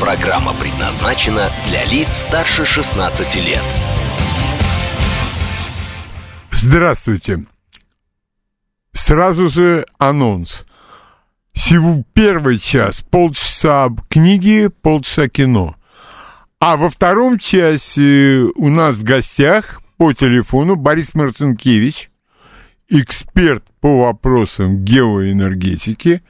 Программа предназначена для лиц старше 16 лет. Здравствуйте. Сразу же анонс. Всего первый час, полчаса книги, полчаса кино. А во втором часе у нас в гостях по телефону Борис Марцинкевич, эксперт по вопросам геоэнергетики.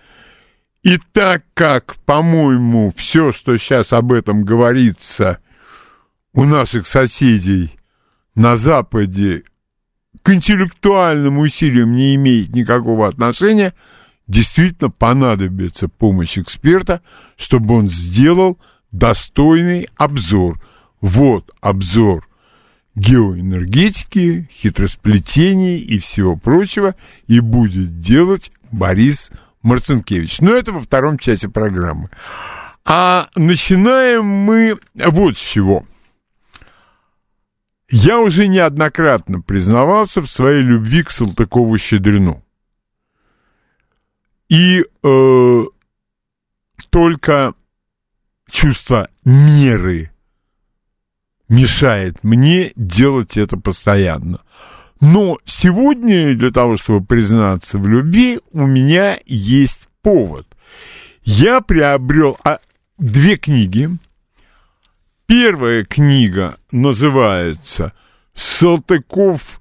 И так как, по-моему, все, что сейчас об этом говорится у наших соседей на Западе, к интеллектуальным усилиям не имеет никакого отношения, действительно понадобится помощь эксперта, чтобы он сделал достойный обзор. Вот обзор геоэнергетики, хитросплетений и всего прочего, и будет делать Борис Марцинкевич. Но это во втором части программы. А начинаем мы вот с чего. Я уже неоднократно признавался в своей любви к Салтыкову-Щедрину. И э, только чувство меры мешает мне делать это постоянно. Но сегодня, для того, чтобы признаться в любви, у меня есть повод. Я приобрел а, две книги. Первая книга называется «Салтыков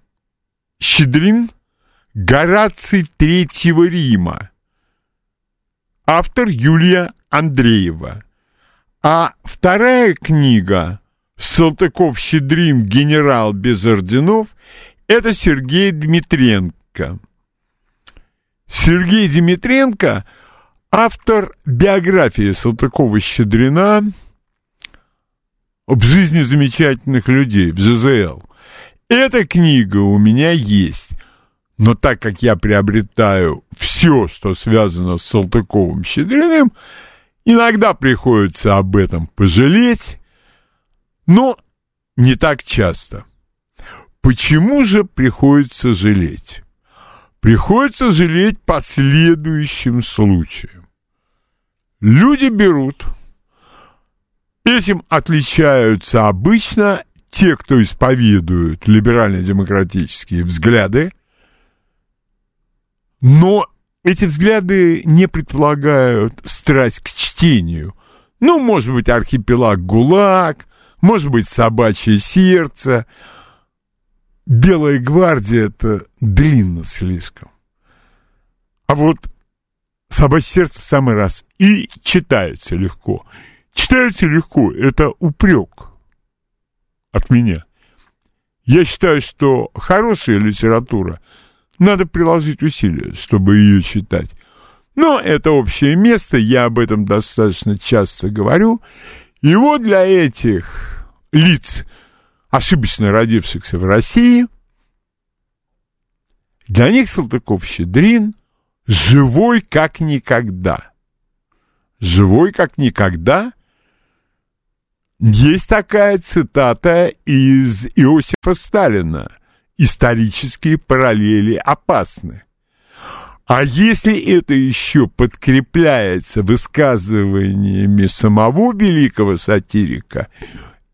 Щедрин. Гораций Третьего Рима». Автор Юлия Андреева. А вторая книга «Салтыков-Щедрин. Генерал без орденов» это Сергей Дмитренко. Сергей Дмитренко – автор биографии Салтыкова-Щедрина об жизни замечательных людей в ЖЗЛ. Эта книга у меня есть, но так как я приобретаю все, что связано с Салтыковым-Щедриным, иногда приходится об этом пожалеть, но не так часто – Почему же приходится жалеть? Приходится жалеть по следующим случаям. Люди берут, этим отличаются обычно те, кто исповедуют либерально-демократические взгляды, но эти взгляды не предполагают страсть к чтению. Ну, может быть, архипелаг ГУЛАГ, может быть, собачье сердце – Белая гвардия это длинно слишком. А вот собачье сердце в самый раз. И читается легко. Читается легко, это упрек от меня. Я считаю, что хорошая литература, надо приложить усилия, чтобы ее читать. Но это общее место, я об этом достаточно часто говорю. И вот для этих лиц, ошибочно родившихся в России, для них Салтыков-Щедрин живой как никогда. Живой как никогда. Есть такая цитата из Иосифа Сталина. Исторические параллели опасны. А если это еще подкрепляется высказываниями самого великого сатирика,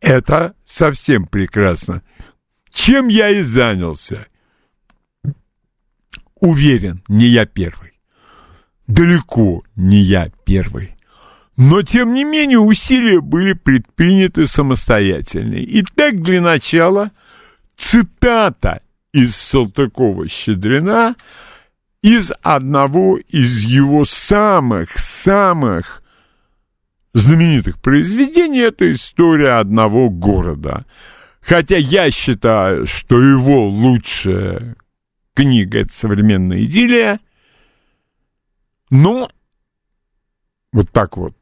это совсем прекрасно. Чем я и занялся. Уверен, не я первый. Далеко не я первый. Но, тем не менее, усилия были предприняты самостоятельно. Итак, для начала цитата из Салтыкова-Щедрина из одного из его самых-самых знаменитых произведений это история одного города. Хотя я считаю, что его лучшая книга это современная идиллия, но вот так вот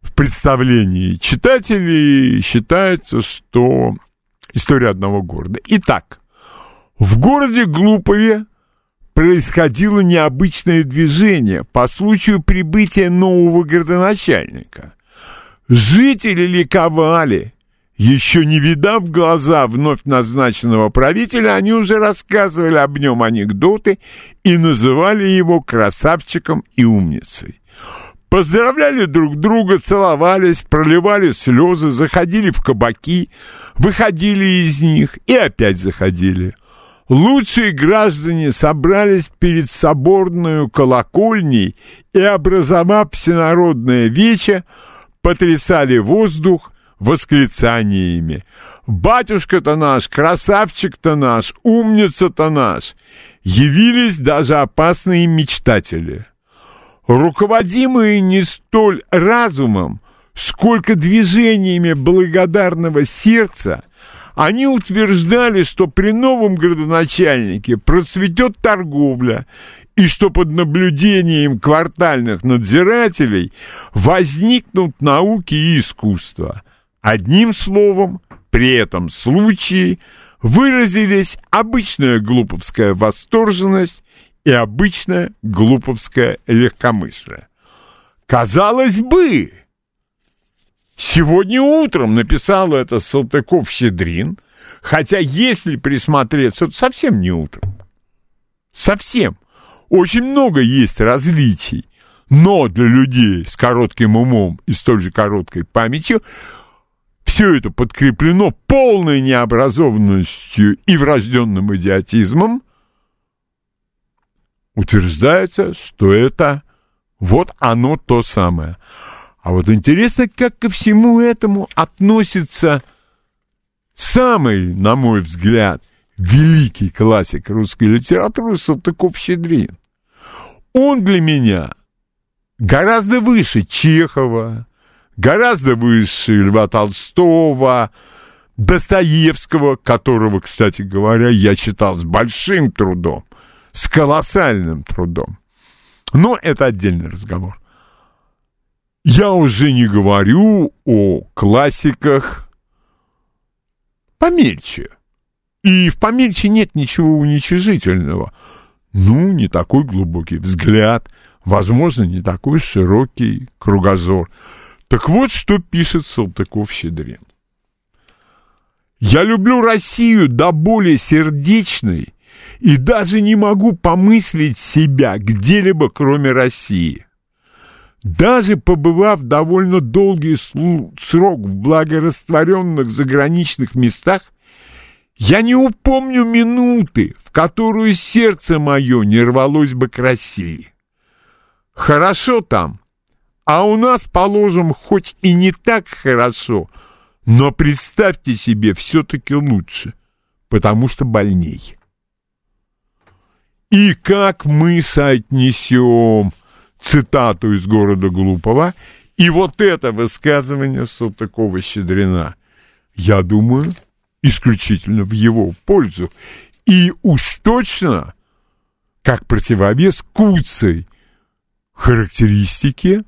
в представлении читателей считается, что история одного города. Итак, в городе Глупове происходило необычное движение по случаю прибытия нового городоначальника. Жители ликовали. Еще не видав глаза вновь назначенного правителя, они уже рассказывали об нем анекдоты и называли его красавчиком и умницей. Поздравляли друг друга, целовались, проливали слезы, заходили в кабаки, выходили из них и опять заходили. Лучшие граждане собрались перед соборную колокольней и, образовав всенародное вече, потрясали воздух восклицаниями. «Батюшка-то наш, красавчик-то наш, умница-то наш!» Явились даже опасные мечтатели. Руководимые не столь разумом, сколько движениями благодарного сердца, они утверждали, что при новом градоначальнике процветет торговля и что под наблюдением квартальных надзирателей возникнут науки и искусство. Одним словом, при этом случае выразились обычная глуповская восторженность и обычная глуповская легкомыслие. Казалось бы, сегодня утром написал это Салтыков-Щедрин, хотя если присмотреться, то совсем не утром. Совсем. Очень много есть различий, но для людей с коротким умом и столь же короткой памятью все это подкреплено полной необразованностью и врожденным идиотизмом, утверждается, что это вот оно то самое. А вот интересно, как ко всему этому относится самый, на мой взгляд, великий классик русской литературы Салтыков-Щедрин. Он для меня гораздо выше Чехова, гораздо выше Льва Толстого, Достоевского, которого, кстати говоря, я читал с большим трудом, с колоссальным трудом. Но это отдельный разговор. Я уже не говорю о классиках помельче. И в помельче нет ничего уничижительного – ну, не такой глубокий взгляд, возможно, не такой широкий кругозор. Так вот, что пишет Салтыков-Щедрин. «Я люблю Россию до более сердечной и даже не могу помыслить себя где-либо, кроме России. Даже побывав довольно долгий срок в благорастворенных заграничных местах, я не упомню минуты, в которую сердце мое не рвалось бы к России. Хорошо там, а у нас, положим, хоть и не так хорошо, но представьте себе, все-таки лучше, потому что больней. И как мы соотнесем цитату из города Глупого и вот это высказывание Салтыкова-Щедрина, я думаю, исключительно в его пользу. И уж точно, как противовес куцей характеристики,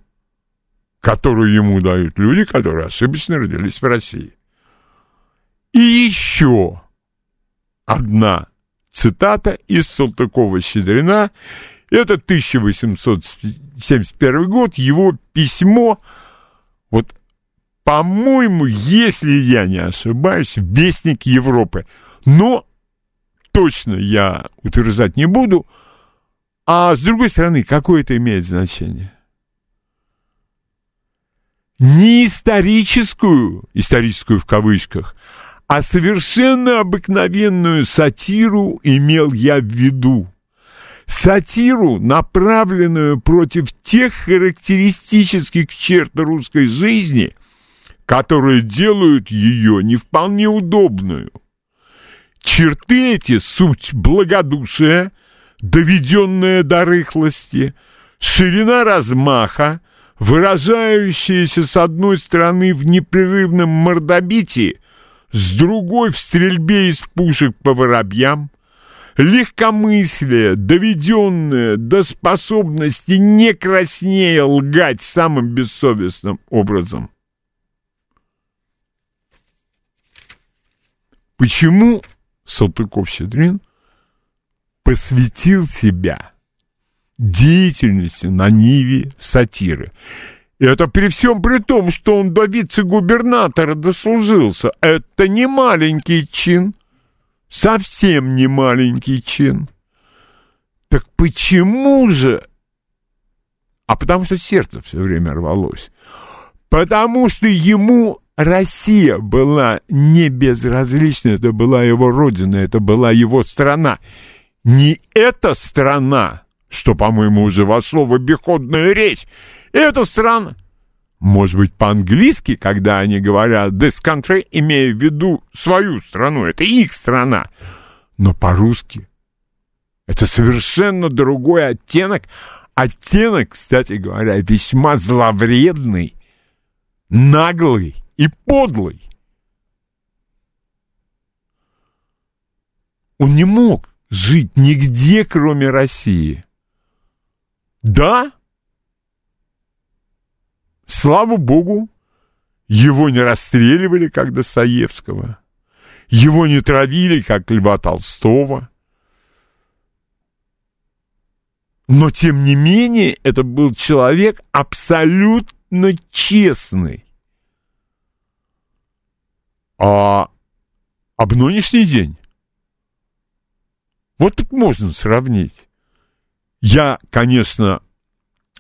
которую ему дают люди, которые ошибочно родились в России. И еще одна цитата из Салтыкова-Щедрина. Это 1871 год, его письмо, вот по-моему, если я не ошибаюсь, вестник Европы. Но точно я утверждать не буду. А с другой стороны, какое это имеет значение? Не историческую, историческую в кавычках, а совершенно обыкновенную сатиру имел я в виду. Сатиру, направленную против тех характеристических черт русской жизни – которые делают ее не вполне удобную. Черты эти — суть благодушия, доведенная до рыхлости, ширина размаха, выражающаяся с одной стороны в непрерывном мордобитии, с другой в стрельбе из пушек по воробьям, легкомыслие, доведенное до способности не краснее лгать самым бессовестным образом. Почему Салтыков-Щедрин посвятил себя деятельности на Ниве сатиры? И это при всем при том, что он до вице-губернатора дослужился. Это не маленький чин. Совсем не маленький чин. Так почему же? А потому что сердце все время рвалось. Потому что ему Россия была не безразлична, это была его родина, это была его страна. Не эта страна, что, по-моему, уже вошло в обиходную речь, эта страна. Может быть, по-английски, когда они говорят this country, имея в виду свою страну, это их страна. Но по-русски это совершенно другой оттенок. Оттенок, кстати говоря, весьма зловредный, наглый и подлый. Он не мог жить нигде, кроме России. Да, слава богу, его не расстреливали, как Достоевского, его не травили, как Льва Толстого. Но, тем не менее, это был человек абсолютно честный. А об нынешний день вот тут можно сравнить. Я, конечно,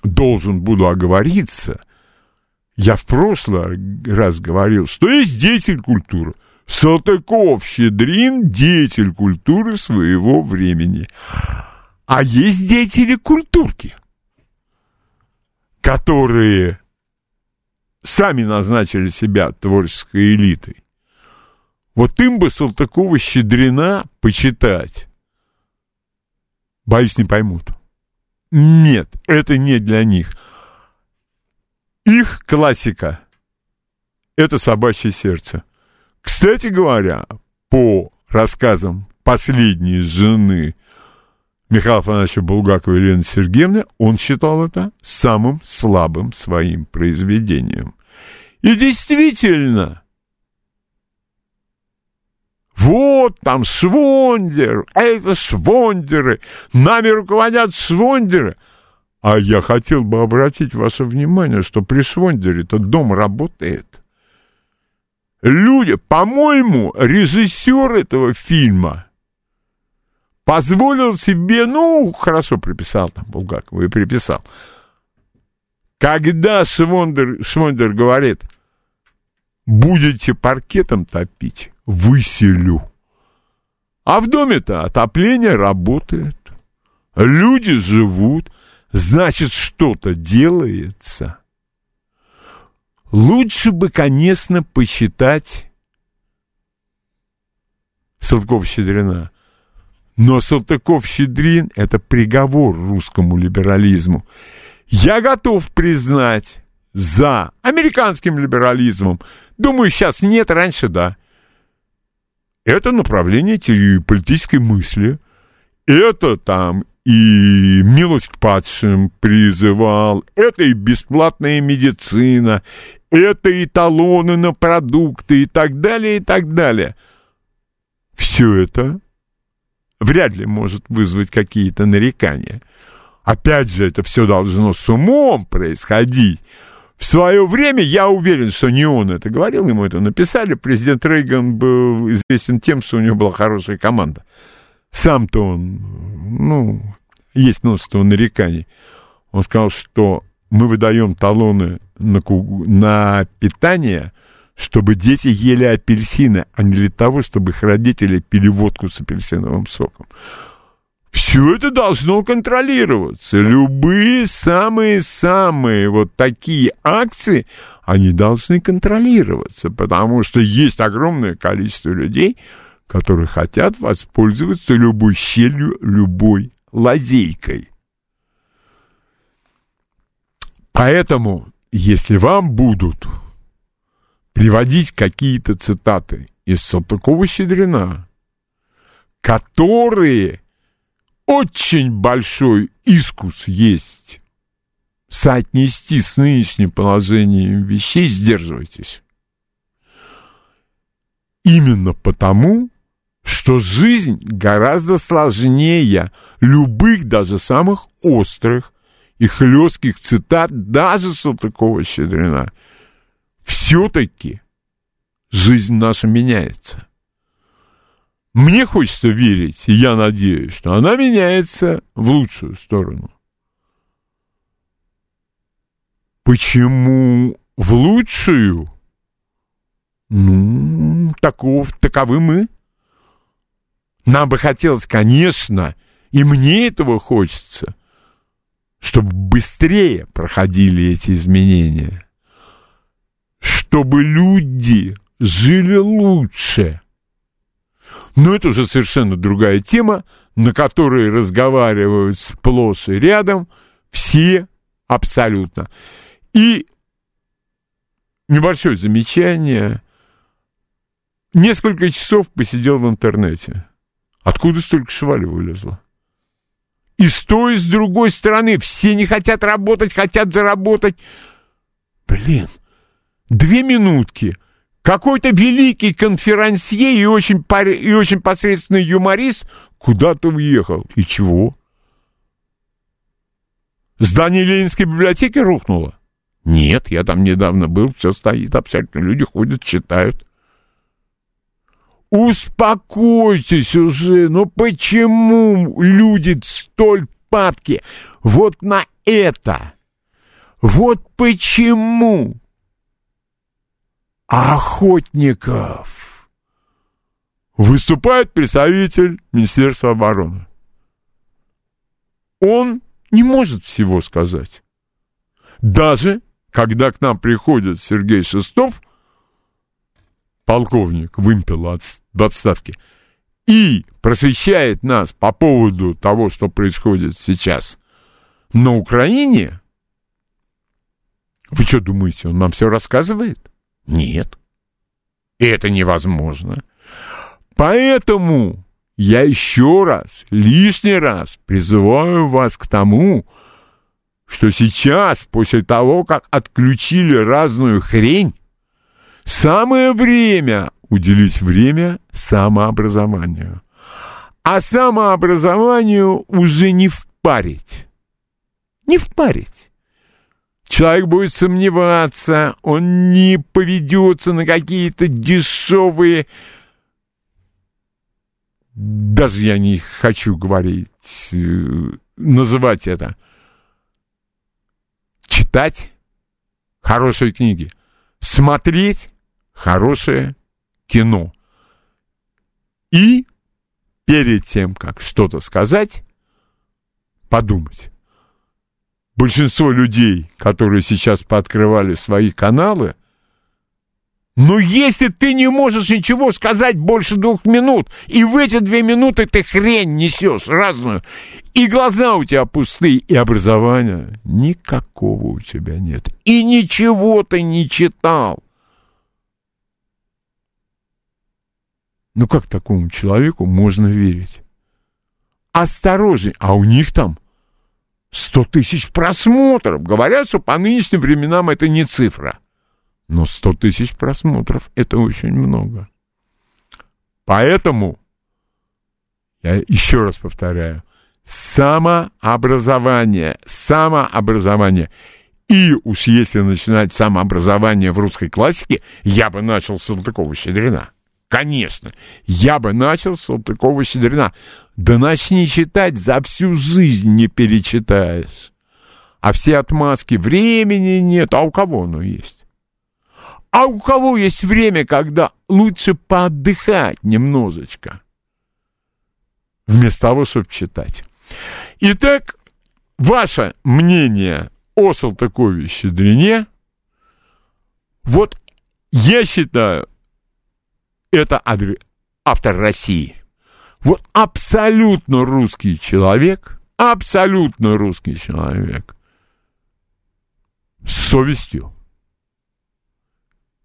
должен буду оговориться. Я в прошлый раз говорил, что есть деятель культуры. Салтыков Щедрин – деятель культуры своего времени. А есть деятели культурки, которые сами назначили себя творческой элитой. Вот им бы Салтыкова Щедрина почитать. Боюсь, не поймут. Нет, это не для них. Их классика — это собачье сердце. Кстати говоря, по рассказам последней жены Михаила Афанасьевича Булгакова Елены Сергеевны, он считал это самым слабым своим произведением. И действительно, вот там Швондер, это Швондеры, нами руководят Швондеры. А я хотел бы обратить ваше внимание, что при Швондере-то дом работает. Люди, по-моему, режиссер этого фильма позволил себе, ну, хорошо приписал там Булгакова и приписал. Когда Швондер, Швондер говорит, будете паркетом топить, выселю. А в доме-то отопление работает. Люди живут, значит, что-то делается. Лучше бы, конечно, посчитать Салтыков-Щедрина. Но Салтыков-Щедрин — это приговор русскому либерализму. Я готов признать за американским либерализмом. Думаю, сейчас нет, раньше да. Это направление политической мысли. Это там и милость к падшим призывал, это и бесплатная медицина, это и талоны на продукты и так далее, и так далее. Все это вряд ли может вызвать какие-то нарекания. Опять же, это все должно с умом происходить. В свое время, я уверен, что не он это говорил, ему это написали. Президент Рейган был известен тем, что у него была хорошая команда. Сам-то он, ну, есть множество нареканий. Он сказал, что мы выдаем талоны на, на питание, чтобы дети ели апельсины, а не для того, чтобы их родители пили водку с апельсиновым соком. Все это должно контролироваться. Любые самые-самые вот такие акции, они должны контролироваться, потому что есть огромное количество людей, которые хотят воспользоваться любой щелью, любой лазейкой. Поэтому, если вам будут приводить какие-то цитаты из Салтыкова-Щедрина, которые очень большой искус есть соотнести с нынешним положением вещей, сдерживайтесь. Именно потому, что жизнь гораздо сложнее любых, даже самых острых и хлестких цитат, даже Салтыкова-Щедрина. Все-таки жизнь наша меняется. Мне хочется верить, и я надеюсь, что она меняется в лучшую сторону. Почему в лучшую? Ну, таков, таковы мы. Нам бы хотелось, конечно, и мне этого хочется, чтобы быстрее проходили эти изменения, чтобы люди жили лучше. Но это уже совершенно другая тема, на которой разговаривают сплошь и рядом все абсолютно. И небольшое замечание. Несколько часов посидел в интернете. Откуда столько швали вылезло? И с той, и с другой стороны все не хотят работать, хотят заработать. Блин, две минутки. Какой-то великий конферансье и очень, пар... и очень посредственный юморист куда-то уехал. И чего? Здание Ленинской библиотеки рухнуло? Нет, я там недавно был, все стоит абсолютно. Люди ходят, читают. Успокойтесь уже, ну почему люди столь падки вот на это? Вот почему? Охотников. Выступает представитель Министерства обороны. Он не может всего сказать. Даже когда к нам приходит Сергей Шестов, полковник вымпел от, в отставке, и просвещает нас по поводу того, что происходит сейчас на Украине, вы что думаете, он нам все рассказывает? Нет. И это невозможно. Поэтому я еще раз, лишний раз призываю вас к тому, что сейчас, после того, как отключили разную хрень, Самое время уделить время самообразованию. А самообразованию уже не впарить. Не впарить. Человек будет сомневаться, он не поведется на какие-то дешевые... Даже я не хочу говорить, э, называть это. Читать хорошие книги, смотреть хорошее кино. И перед тем, как что-то сказать, подумать. Большинство людей, которые сейчас пооткрывали свои каналы, но если ты не можешь ничего сказать больше двух минут, и в эти две минуты ты хрень несешь разную, и глаза у тебя пустые, и образования никакого у тебя нет, и ничего ты не читал, Ну как такому человеку можно верить? Осторожней, а у них там 100 тысяч просмотров. Говорят, что по нынешним временам это не цифра. Но 100 тысяч просмотров — это очень много. Поэтому, я еще раз повторяю, самообразование, самообразование. И уж если начинать самообразование в русской классике, я бы начал с Салтыкова-Щедрина. Конечно, я бы начал с Салтыкова-Щедрина. Да начни читать, за всю жизнь не перечитаешь. А все отмазки времени нет, а у кого оно есть? А у кого есть время, когда лучше поотдыхать немножечко, вместо того, чтобы читать? Итак, ваше мнение о Салтыкове-Щедрине, вот я считаю, это автор России. Вот абсолютно русский человек, абсолютно русский человек с совестью,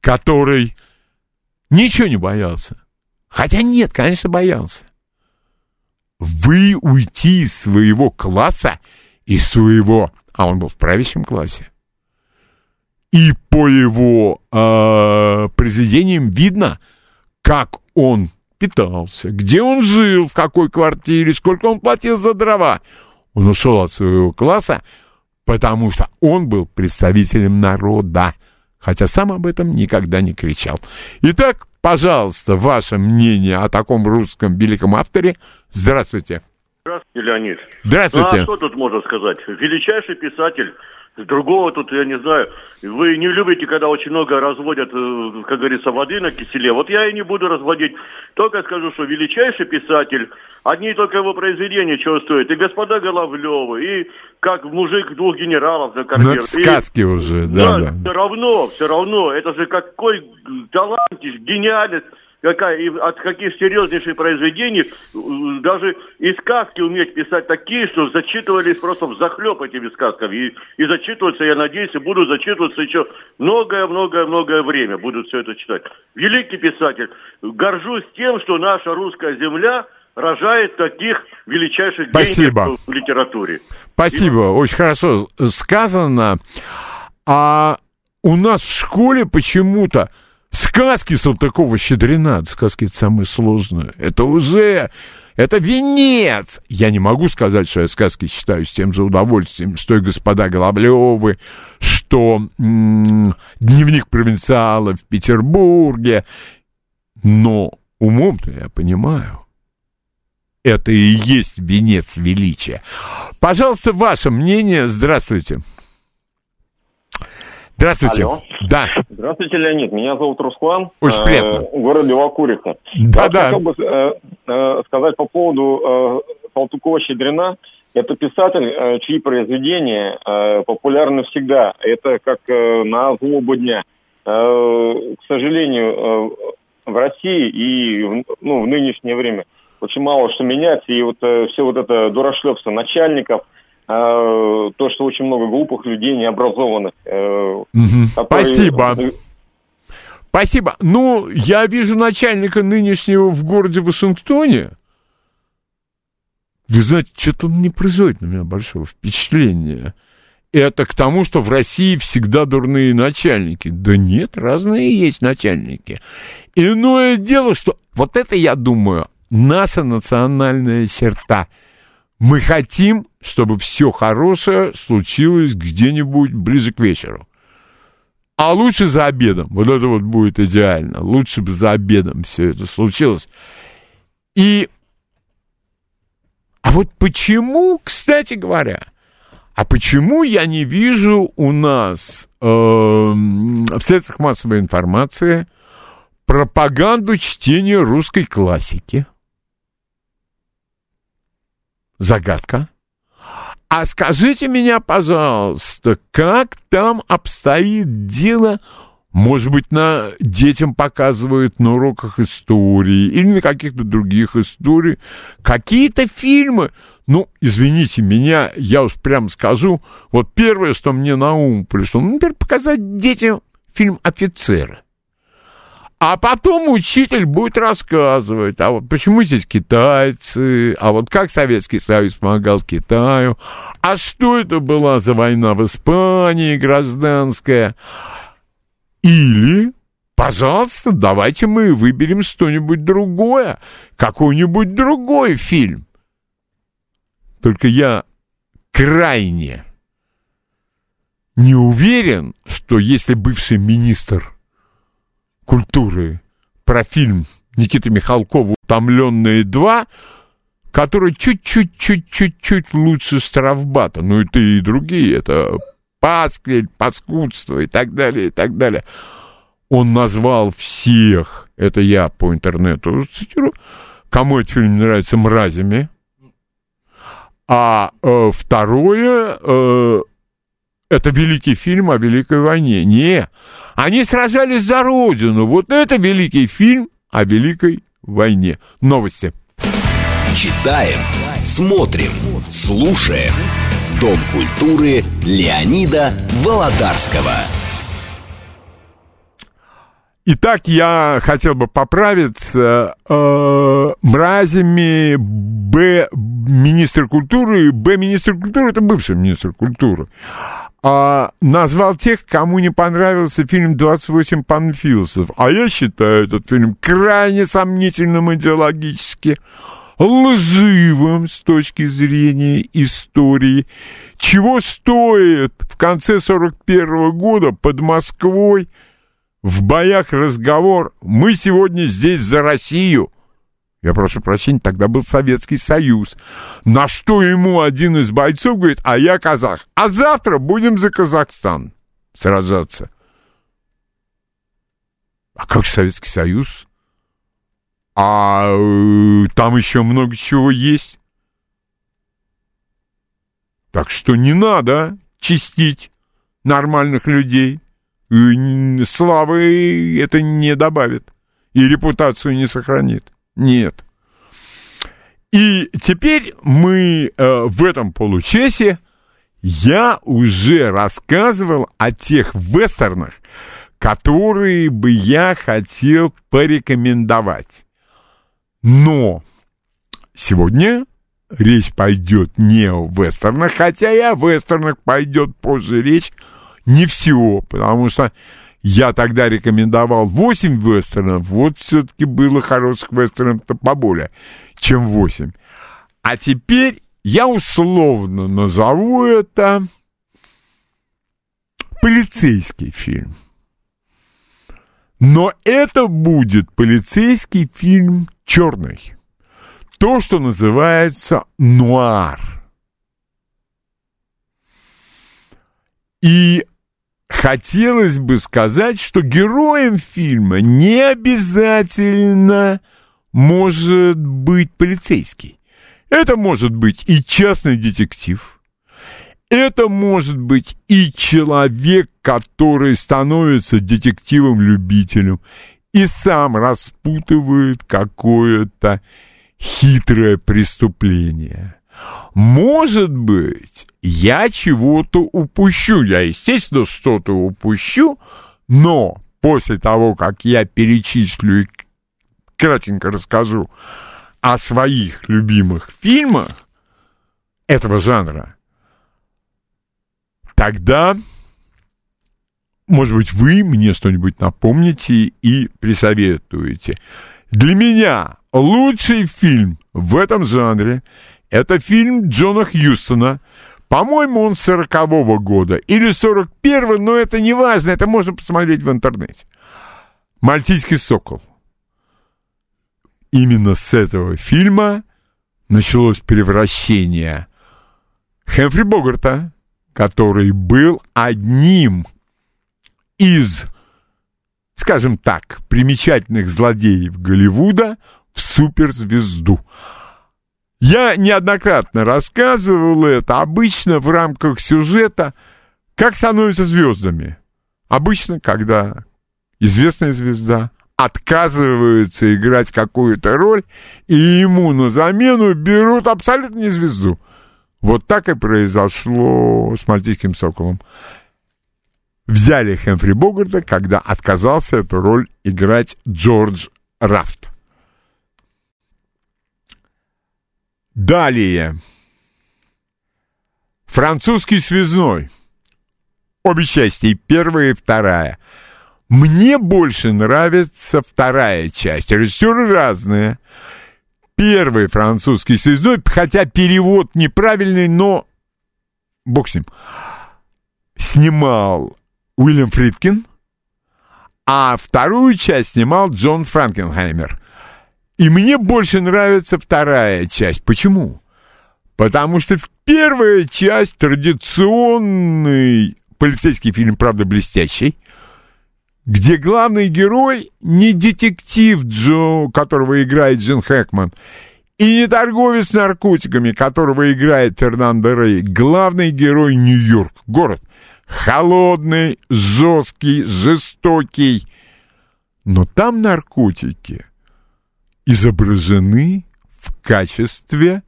который ничего не боялся. Хотя нет, конечно, боялся. вы уйти из своего класса, из своего, а он был в правящем классе, и по его э, произведениям видно, как он питался, где он жил, в какой квартире, сколько он платил за дрова. Он ушел от своего класса, потому что он был представителем народа, хотя сам об этом никогда не кричал. Итак, пожалуйста, ваше мнение о таком русском великом авторе. Здравствуйте. Здравствуйте, Леонид. Здравствуйте. Ну, а что тут можно сказать? Величайший писатель Другого тут, я не знаю, вы не любите, когда очень много разводят, э, как говорится, воды на киселе. Вот я и не буду разводить. Только скажу, что величайший писатель, одни только его произведения чего стоят. И господа Головлевы, и как мужик двух генералов на карьер. Ну, сказки и, уже, да, да. Все равно, все равно. Это же какой талант, гениальность какая, и от каких серьезнейших произведений, даже и сказки уметь писать такие, что зачитывались просто в захлеб этими сказками. И, и зачитываться, я надеюсь, и буду зачитываться еще многое-многое-многое время, буду все это читать. Великий писатель. Горжусь тем, что наша русская земля рожает таких величайших Спасибо. в литературе. Спасибо, и... очень хорошо сказано. А у нас в школе почему-то Сказки Салтыкова-Щедрина, сказки это самые сложные. Это уже, это венец. Я не могу сказать, что я сказки читаю с тем же удовольствием, что и господа Голоблевы, что дневник провинциала в Петербурге. Но умом-то я понимаю, это и есть венец величия. Пожалуйста, ваше мнение. Здравствуйте. Здравствуйте. Алло. Да. Здравствуйте, Леонид. Меня зовут Руслан. Очень приятно. Э, город Белокуриха. Да, Я да. хотел бы э, э, сказать по поводу э, Салтыкова-Щедрина. Это писатель, э, чьи произведения популярны всегда. Это как на злобу дня. К сожалению, в России и ну, в нынешнее время очень мало что меняется. И вот все вот это дурашлепство начальников – а, то, что очень много глупых людей, необразованных. Угу. Которые... Спасибо. Спасибо. Ну, я вижу начальника нынешнего в городе Вашингтоне. Вы знаете, что-то он не производит на меня большого впечатления. Это к тому, что в России всегда дурные начальники. Да нет, разные есть начальники. Иное дело, что вот это, я думаю, наша национальная черта – мы хотим, чтобы все хорошее случилось где-нибудь ближе к вечеру. А лучше за обедом. Вот это вот будет идеально. Лучше бы за обедом все это случилось. И... А вот почему, кстати говоря, а почему я не вижу у нас э, в средствах массовой информации пропаганду чтения русской классики? Загадка. А скажите меня, пожалуйста, как там обстоит дело может быть, на детям показывают на уроках истории или на каких-то других историях. Какие-то фильмы. Ну, извините меня, я уж прям скажу. Вот первое, что мне на ум пришло, ну, например, показать детям фильм «Офицеры». А потом учитель будет рассказывать, а вот почему здесь китайцы, а вот как Советский Союз помогал Китаю, а что это была за война в Испании гражданская. Или, пожалуйста, давайте мы выберем что-нибудь другое, какой-нибудь другой фильм. Только я крайне не уверен, что если бывший министр культуры про фильм Никиты Михалкова «Утомленные два», который чуть-чуть-чуть-чуть-чуть лучше Штрафбата. Ну и ты, и другие. Это Пасквиль, Паскудство и так далее, и так далее. Он назвал всех, это я по интернету цитирую, кому этот фильм нравится, мразями. А э, второе, э, это великий фильм о Великой войне. Не, они сражались за Родину. Вот это великий фильм о Великой войне. Новости. Читаем, смотрим, слушаем. Дом культуры Леонида Володарского. Итак, я хотел бы поправиться. Э, мразями Б, министр культуры, Б, министр культуры, это бывший министр культуры, а, назвал тех, кому не понравился фильм «28 панфилосов». А я считаю этот фильм крайне сомнительным идеологически, лживым с точки зрения истории, чего стоит в конце 41 года под Москвой в боях разговор «Мы сегодня здесь за Россию», я прошу прощения, тогда был Советский Союз. На что ему один из бойцов говорит, а я казах. А завтра будем за Казахстан сражаться. А как же Советский Союз? А э, там еще много чего есть. Так что не надо чистить нормальных людей. И славы это не добавит. И репутацию не сохранит. Нет. И теперь мы э, в этом получасе я уже рассказывал о тех вестернах, которые бы я хотел порекомендовать. Но сегодня речь пойдет не о вестернах, хотя и о вестернах пойдет позже речь, не все, потому что я тогда рекомендовал 8 вестернов, вот все-таки было хороших вестернов-то поболее, чем 8. А теперь я условно назову это полицейский фильм. Но это будет полицейский фильм черный. То, что называется нуар. И хотелось бы сказать, что героем фильма не обязательно может быть полицейский. Это может быть и частный детектив. Это может быть и человек, который становится детективом-любителем и сам распутывает какое-то хитрое преступление. Может быть, я чего-то упущу. Я, естественно, что-то упущу, но после того, как я перечислю и кратенько расскажу о своих любимых фильмах этого жанра, тогда, может быть, вы мне что-нибудь напомните и присоветуете. Для меня лучший фильм в этом жанре это фильм Джона Хьюстона. По-моему, он 40-го года или 41-го, но это не важно, это можно посмотреть в интернете. «Мальтийский сокол». Именно с этого фильма началось превращение Хэмфри Богарта, который был одним из, скажем так, примечательных злодеев Голливуда в суперзвезду. Я неоднократно рассказывал это, обычно в рамках сюжета, как становятся звездами. Обычно, когда известная звезда отказывается играть какую-то роль, и ему на замену берут абсолютно не звезду. Вот так и произошло с «Мальтийским соколом». Взяли Хэмфри Богарта, когда отказался эту роль играть Джордж Рафт. Далее. Французский связной. Обе части, первая и вторая. Мне больше нравится вторая часть. Режиссеры разные. Первый французский связной, хотя перевод неправильный, но бог с ним. Снимал Уильям Фридкин, а вторую часть снимал Джон Франкенхаймер. И мне больше нравится вторая часть. Почему? Потому что первая часть традиционный полицейский фильм, правда, блестящий, где главный герой не детектив Джо, которого играет Джин Хэкман, и не торговец наркотиками, которого играет Фернандо Рей. Главный герой Нью-Йорк, город. Холодный, жесткий, жестокий. Но там наркотики изображены в качестве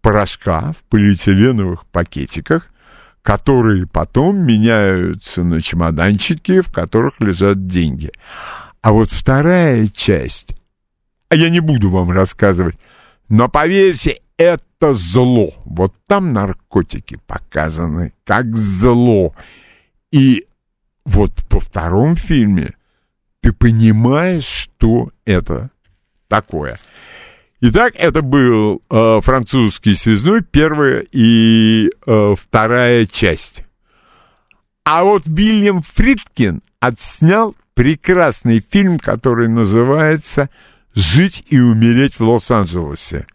порошка в полиэтиленовых пакетиках, которые потом меняются на чемоданчики, в которых лежат деньги. А вот вторая часть, а я не буду вам рассказывать, Но поверьте, это зло. Вот там наркотики показаны как зло. И вот во втором фильме ты понимаешь, что это такое. Итак, это был э, французский связной, первая и э, вторая часть. А вот Вильям Фридкин отснял прекрасный фильм, который называется «Жить и умереть в Лос-Анджелесе».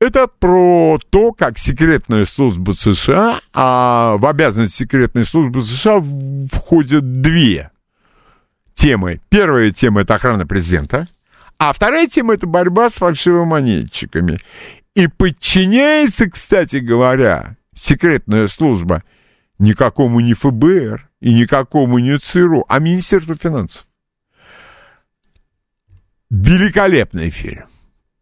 Это про то, как секретная служба США, а в обязанность секретной службы США входят две темы. Первая тема — это охрана президента, а вторая тема — это борьба с фальшивомонетчиками. И подчиняется, кстати говоря, секретная служба никакому не ФБР и никакому не ЦРУ, а Министерству финансов. Великолепный фильм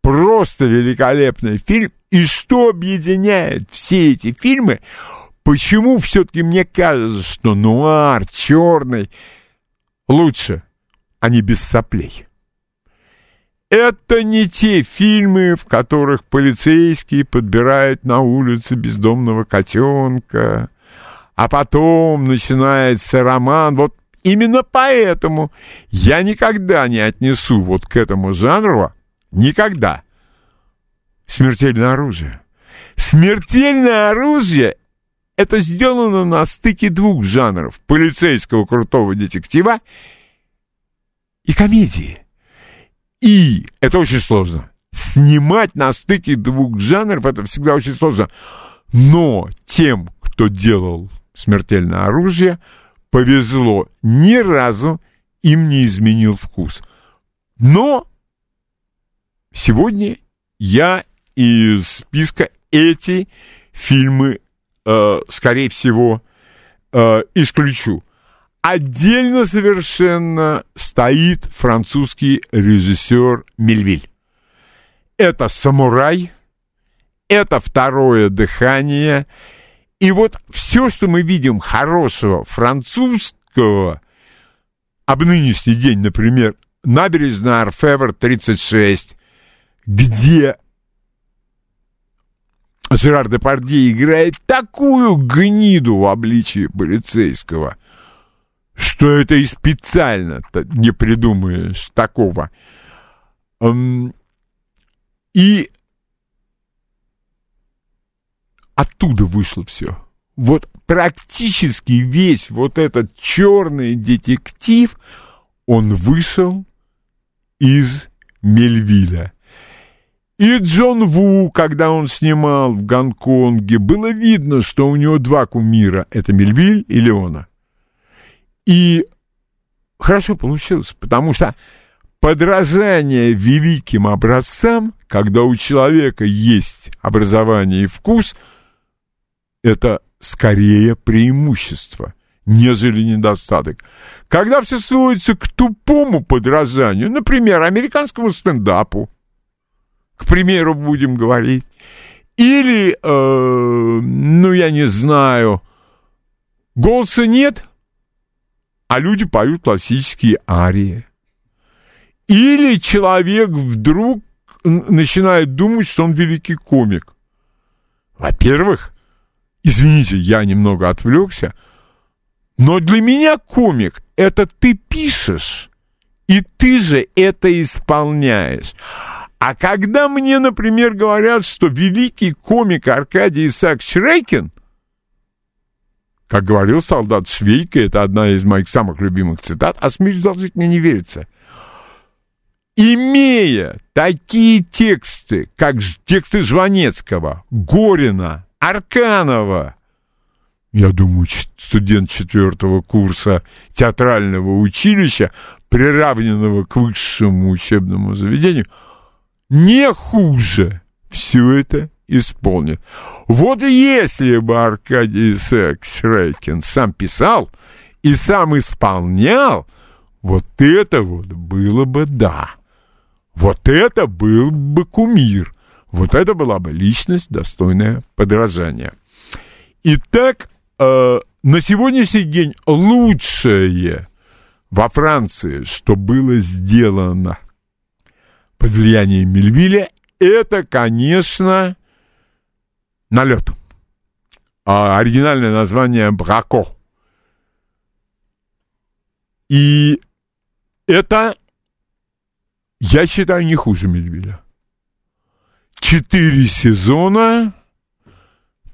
просто великолепный фильм. И что объединяет все эти фильмы? Почему все-таки мне кажется, что нуар, черный, лучше, а не без соплей? Это не те фильмы, в которых полицейские подбирают на улице бездомного котенка, а потом начинается роман. Вот именно поэтому я никогда не отнесу вот к этому жанру Никогда. Смертельное оружие. Смертельное оружие — это сделано на стыке двух жанров. Полицейского крутого детектива и комедии. И это очень сложно. Снимать на стыке двух жанров — это всегда очень сложно. Но тем, кто делал смертельное оружие, повезло. Ни разу им не изменил вкус. Но Сегодня я из списка эти фильмы, э, скорее всего, э, исключу. Отдельно совершенно стоит французский режиссер Мельвиль. Это «Самурай», это «Второе дыхание», и вот все, что мы видим хорошего французского, об нынешний день, например, набережная Арфевр 36, где Жерар Депардье играет такую гниду в обличии полицейского, что это и специально не придумаешь такого. И оттуда вышло все. Вот практически весь вот этот черный детектив, он вышел из Мельвиля. И Джон Ву, когда он снимал в Гонконге, было видно, что у него два кумира. Это Мельвиль и Леона. И хорошо получилось, потому что подражание великим образцам, когда у человека есть образование и вкус, это скорее преимущество, нежели недостаток. Когда все сводится к тупому подражанию, например, американскому стендапу, к примеру, будем говорить. Или, э, ну, я не знаю, голоса нет, а люди поют классические арии. Или человек вдруг начинает думать, что он великий комик. Во-первых, извините, я немного отвлекся, но для меня комик — это ты пишешь, и ты же это исполняешь. А когда мне, например, говорят, что великий комик Аркадий Исаак Шрейкин, как говорил солдат Швейка, это одна из моих самых любимых цитат, а смеешь должить мне не верится, имея такие тексты, как тексты Жванецкого, Горина, Арканова, я думаю, студент четвертого курса театрального училища, приравненного к высшему учебному заведению – не хуже все это исполнит. Вот если бы Аркадий Исаак Шрейкин сам писал и сам исполнял, вот это вот было бы да. Вот это был бы кумир. Вот это была бы личность, достойная подражания. Итак, э, на сегодняшний день лучшее во Франции, что было сделано под влиянием Мельвиля, это, конечно, налет. А оригинальное название Брако. И это, я считаю, не хуже Мельвиля. Четыре сезона,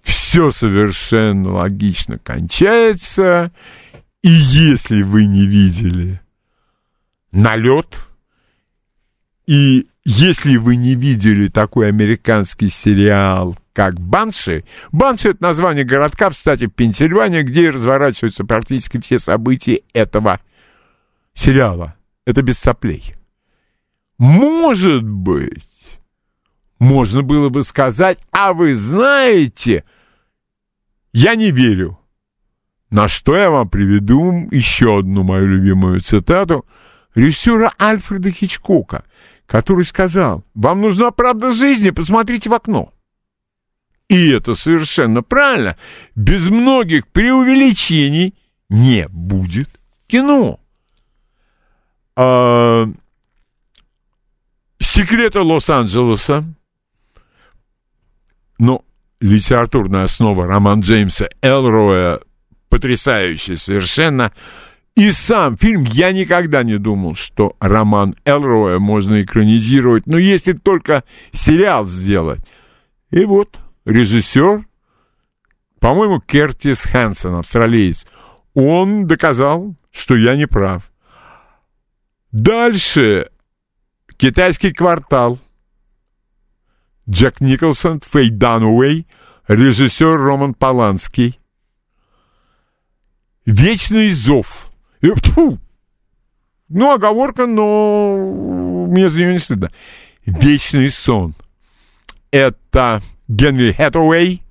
все совершенно логично кончается, и если вы не видели налет, и если вы не видели такой американский сериал, как Банши, Банши — это название городка, кстати, в Пенсильвании, где разворачиваются практически все события этого сериала. Это без соплей. Может быть, можно было бы сказать, а вы знаете, я не верю. На что я вам приведу еще одну мою любимую цитату режиссера Альфреда Хичкока, который сказал, вам нужна правда жизни, посмотрите в окно. И это совершенно правильно. Без многих преувеличений не будет кино. А, секреты Лос-Анджелеса. Ну, литературная основа роман Джеймса Элроя потрясающий совершенно. И сам фильм, я никогда не думал, что роман Элроя можно экранизировать, но если только сериал сделать. И вот режиссер, по-моему, Кертис Хэнсон, австралиец, он доказал, что я не прав. Дальше китайский квартал. Джек Николсон, Фей Дануэй, режиссер Роман Поланский. Вечный зов. И, фу, ну, оговорка, но мне за нее не стыдно. Вечный сон. Это Генри Хэтэуэй,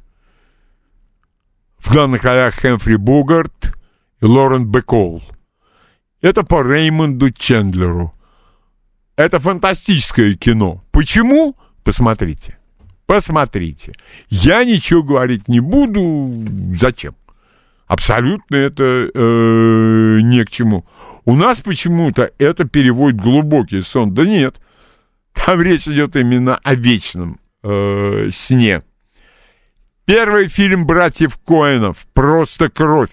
в главных ролях Хэмфри Бугарт и Лорен Бекол. Это по Реймонду Чендлеру. Это фантастическое кино. Почему? Посмотрите. Посмотрите. Я ничего говорить не буду. Зачем? Абсолютно это э, не к чему. У нас почему-то это переводит глубокий сон. Да нет. Там речь идет именно о вечном э, сне. Первый фильм братьев Коинов «Просто кровь».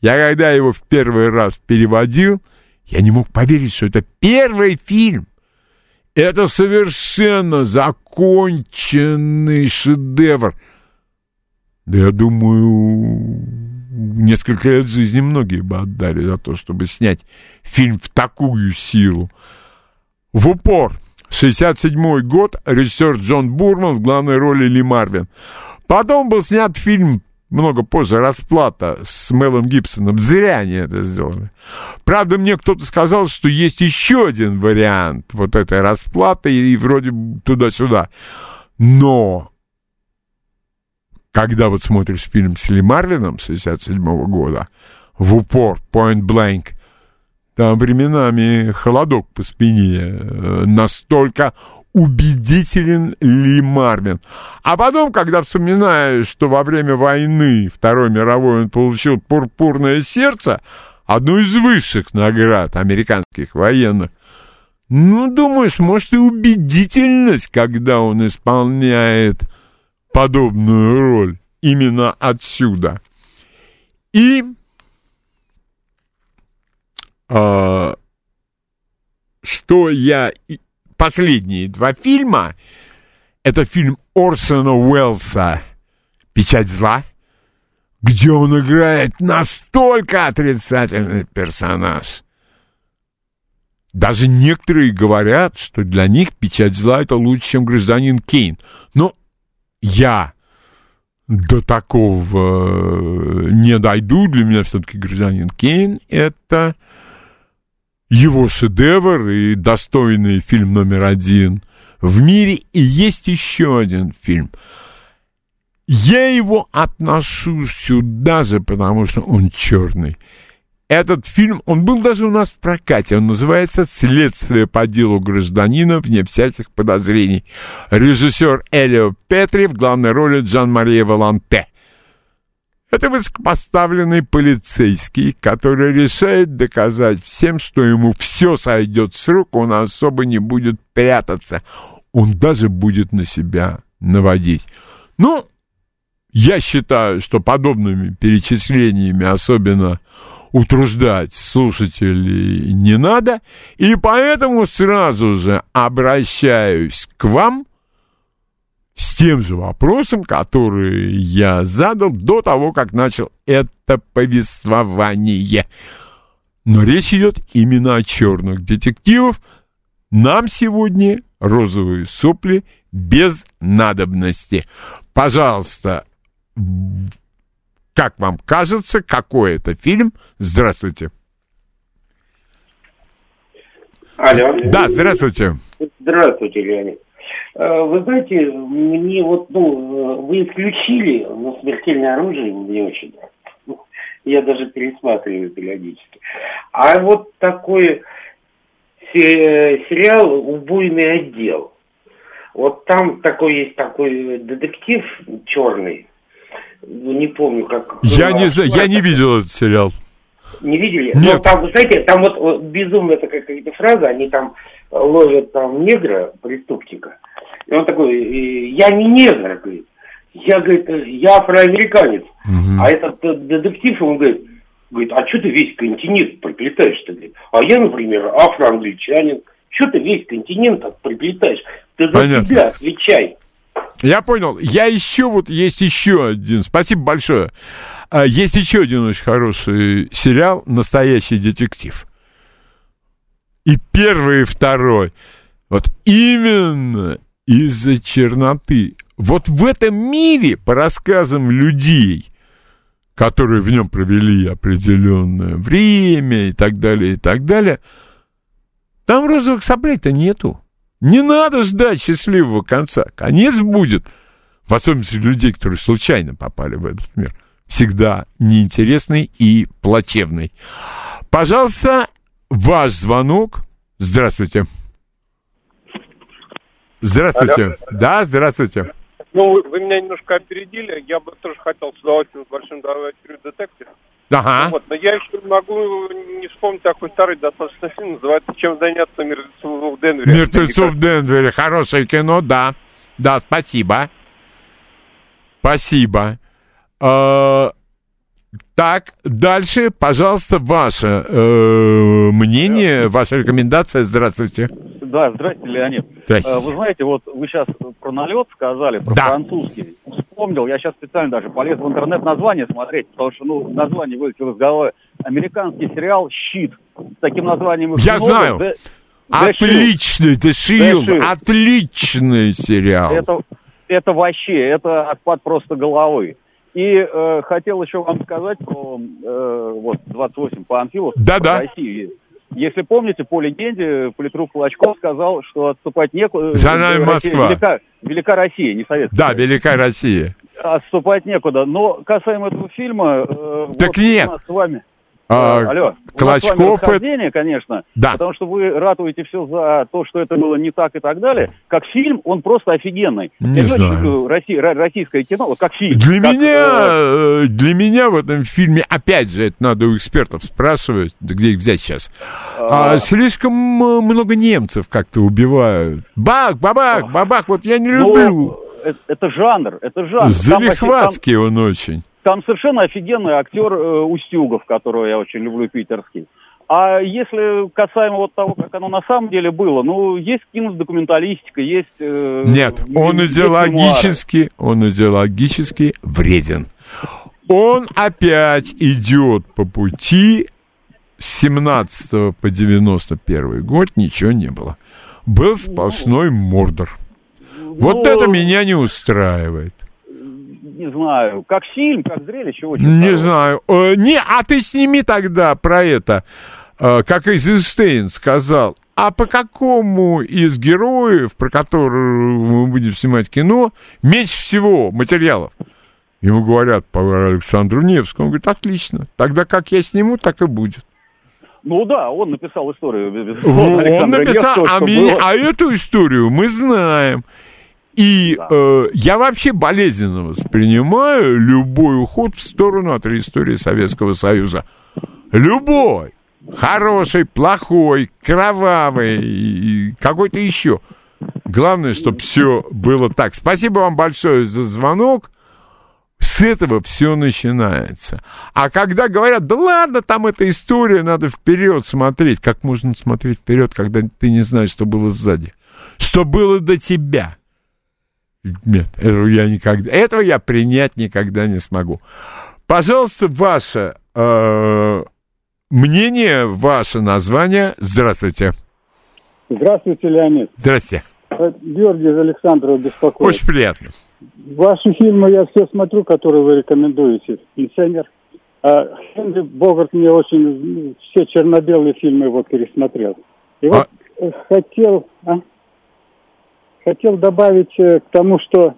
Я когда его в первый раз переводил, я не мог поверить, что это первый фильм. Это совершенно законченный шедевр. Да я думаю, несколько лет жизни многие бы отдали за то, чтобы снять фильм в такую силу. В упор. 67 год, режиссер Джон Бурман в главной роли Ли Марвин. Потом был снят фильм много позже «Расплата» с Мелом Гибсоном. Зря они это сделали. Правда, мне кто-то сказал, что есть еще один вариант вот этой расплаты, и вроде туда-сюда. Но когда вот смотришь фильм с Ли Марлином 67 -го года, в упор, point blank, там временами холодок по спине, э, настолько убедителен Ли Марвин. А потом, когда вспоминаешь, что во время войны Второй мировой он получил пурпурное сердце, одну из высших наград американских военных, ну, думаешь, может и убедительность, когда он исполняет подобную роль именно отсюда. И э, что я... Последние два фильма, это фильм Орсона Уэллса «Печать зла», где он играет настолько отрицательный персонаж. Даже некоторые говорят, что для них «Печать зла» это лучше, чем «Гражданин Кейн». Но я до такого не дойду. Для меня все-таки гражданин Кейн это его шедевр и достойный фильм номер один в мире. И есть еще один фильм. Я его отношу сюда же, потому что он черный. Этот фильм, он был даже у нас в прокате, он называется «Следствие по делу гражданина вне всяких подозрений». Режиссер Элио Петри в главной роли Джан-Мария Валанте. Это высокопоставленный полицейский, который решает доказать всем, что ему все сойдет с рук, он особо не будет прятаться. Он даже будет на себя наводить. Ну, я считаю, что подобными перечислениями особенно утруждать слушателей не надо, и поэтому сразу же обращаюсь к вам с тем же вопросом, который я задал до того, как начал это повествование. Но речь идет именно о черных детективов. Нам сегодня розовые сопли без надобности. Пожалуйста, как вам кажется, какой это фильм? Здравствуйте. Алло. Да, здравствуйте. Здравствуйте, Леонид. Э, Вы знаете, мне вот, ну, э, вы исключили, но смертельное оружие мне очень нравится. Я даже пересматриваю периодически. А вот такой се- сериал «Убойный отдел». Вот там такой есть такой детектив черный. Ну, Не помню, как... Я не, знаю, я не видел этот сериал. Не видели? Нет. Ну, там, знаете, там вот, вот безумная такая какая-то фраза, они там ловят там негра, преступника. И он такой, я не негр, говорит. Я, говорит, я афроамериканец. А этот э, детектив, он говорит, говорит, а что ты весь континент приплетаешь-то, говорит? А я, например, афроангличанин. Что ты весь континент приплетаешь? Ты за Понятно. себя отвечай. Я понял. Я еще вот есть еще один. Спасибо большое. А, Есть еще один очень хороший сериал «Настоящий детектив». И первый, и второй. Вот именно из-за черноты. Вот в этом мире, по рассказам людей, которые в нем провели определенное время и так далее, и так далее, там розовых соплей-то нету. Не надо ждать счастливого конца. Конец будет, в особенности людей, которые случайно попали в этот мир, всегда неинтересный и плачевный. Пожалуйста, ваш звонок. Здравствуйте. Здравствуйте. Да, здравствуйте. Ну, вы, меня немножко опередили. Я бы тоже хотел с удовольствием с большим удовольствием детектив. Ага. Вот, но я еще могу не вспомнить такой старый достаточно фильм, называется «Чем заняться мертвецу в Денвере». Мертвецов в Денвере. Хорошее кино, да. Да, спасибо. Спасибо. Так, дальше, пожалуйста, ваше э, мнение, ваша рекомендация. Здравствуйте. Да, здравствуйте, Леонид. Здрасте. Э, Вы знаете, вот вы сейчас про налет сказали, про Да. французский. Вспомнил, я сейчас специально даже полез в интернет название смотреть, потому что, ну, название вылетело из головы. Американский сериал «Щит». С таким названием Я много. знаю. The-. Отличный, The Shield, The Shield. отличный сериал. Это, это вообще, это отпад просто головы. И э, хотел еще вам сказать про э, вот 28 Панфилов Да-да. про Россию. Если помните, по легенде, политрук Кулачков сказал, что отступать некуда. За нами Россия- Москва. Велика, велика Россия, не Советская. Да, Великая Россия. Отступать некуда. Но касаемо этого фильма... э, Так вот нет. С вами... А, Э, Алло, у нас Клочков это- конечно, Да. потому что вы ратуете все за то, что это было не так и так далее. Как фильм, он просто офигенный. Не Я знаю. очень люблю Росси- ро- российское кино, как фильм. Для как, меня, э, э, для меня в этом фильме, опять же, это надо у экспертов спрашивать, где их взять сейчас, а, слишком э, много немцев как-то убивают. Бах, бабах, бабах, вот я не ну, люблю. это, это жанр, это жанр. Там вообще- Залихватский он очень. Там, совершенно офигенный актер э, Устюгов, которого я очень люблю, питерский. А если касаемо вот того, как оно на самом деле было, ну, есть кинодокументалистика, есть... э, Нет, он есть мемуары. идеологически, он идеологически вреден. Он опять идет по пути с 17 по 91 год, ничего не было. Был сплошной мордор. Вот Ну, это меня не устраивает. Не знаю, как фильм, как зрелище очень Не хорошее. знаю. Э, не, а ты сними тогда про это, э, как Эйзенштейн сказал. А по какому из героев, про которого мы будем снимать кино, меньше всего материалов? Ему говорят по Александру Невскому. Он говорит, отлично. Тогда как я сниму, так и будет. Ну да, он написал историю. Он Александра написал, Невского, а, меня- было. а эту историю мы знаем. И э, я вообще болезненно воспринимаю любой уход в сторону от истории Советского Союза. Любой. Хороший, плохой, кровавый, какой-то еще. Главное, чтобы все было так. Спасибо вам большое за звонок. С этого все начинается. А когда говорят, да ладно, там эта история, надо вперед смотреть. Как можно смотреть вперед, когда ты не знаешь, что было сзади? Что было до тебя? Нет, этого я никогда, этого я принять никогда не смогу. Пожалуйста, ваше э, мнение, ваше название. Здравствуйте. Здравствуйте, Леонид. Здрасте. Георгий из Александрова беспокоит. Очень приятно. Ваши фильмы я все смотрю, которые вы рекомендуете. «Пенсионер». А Хенри Богарт мне очень... Все черно-белые фильмы его пересмотрел. И вот э, хотел... а, хотел добавить э, к тому, что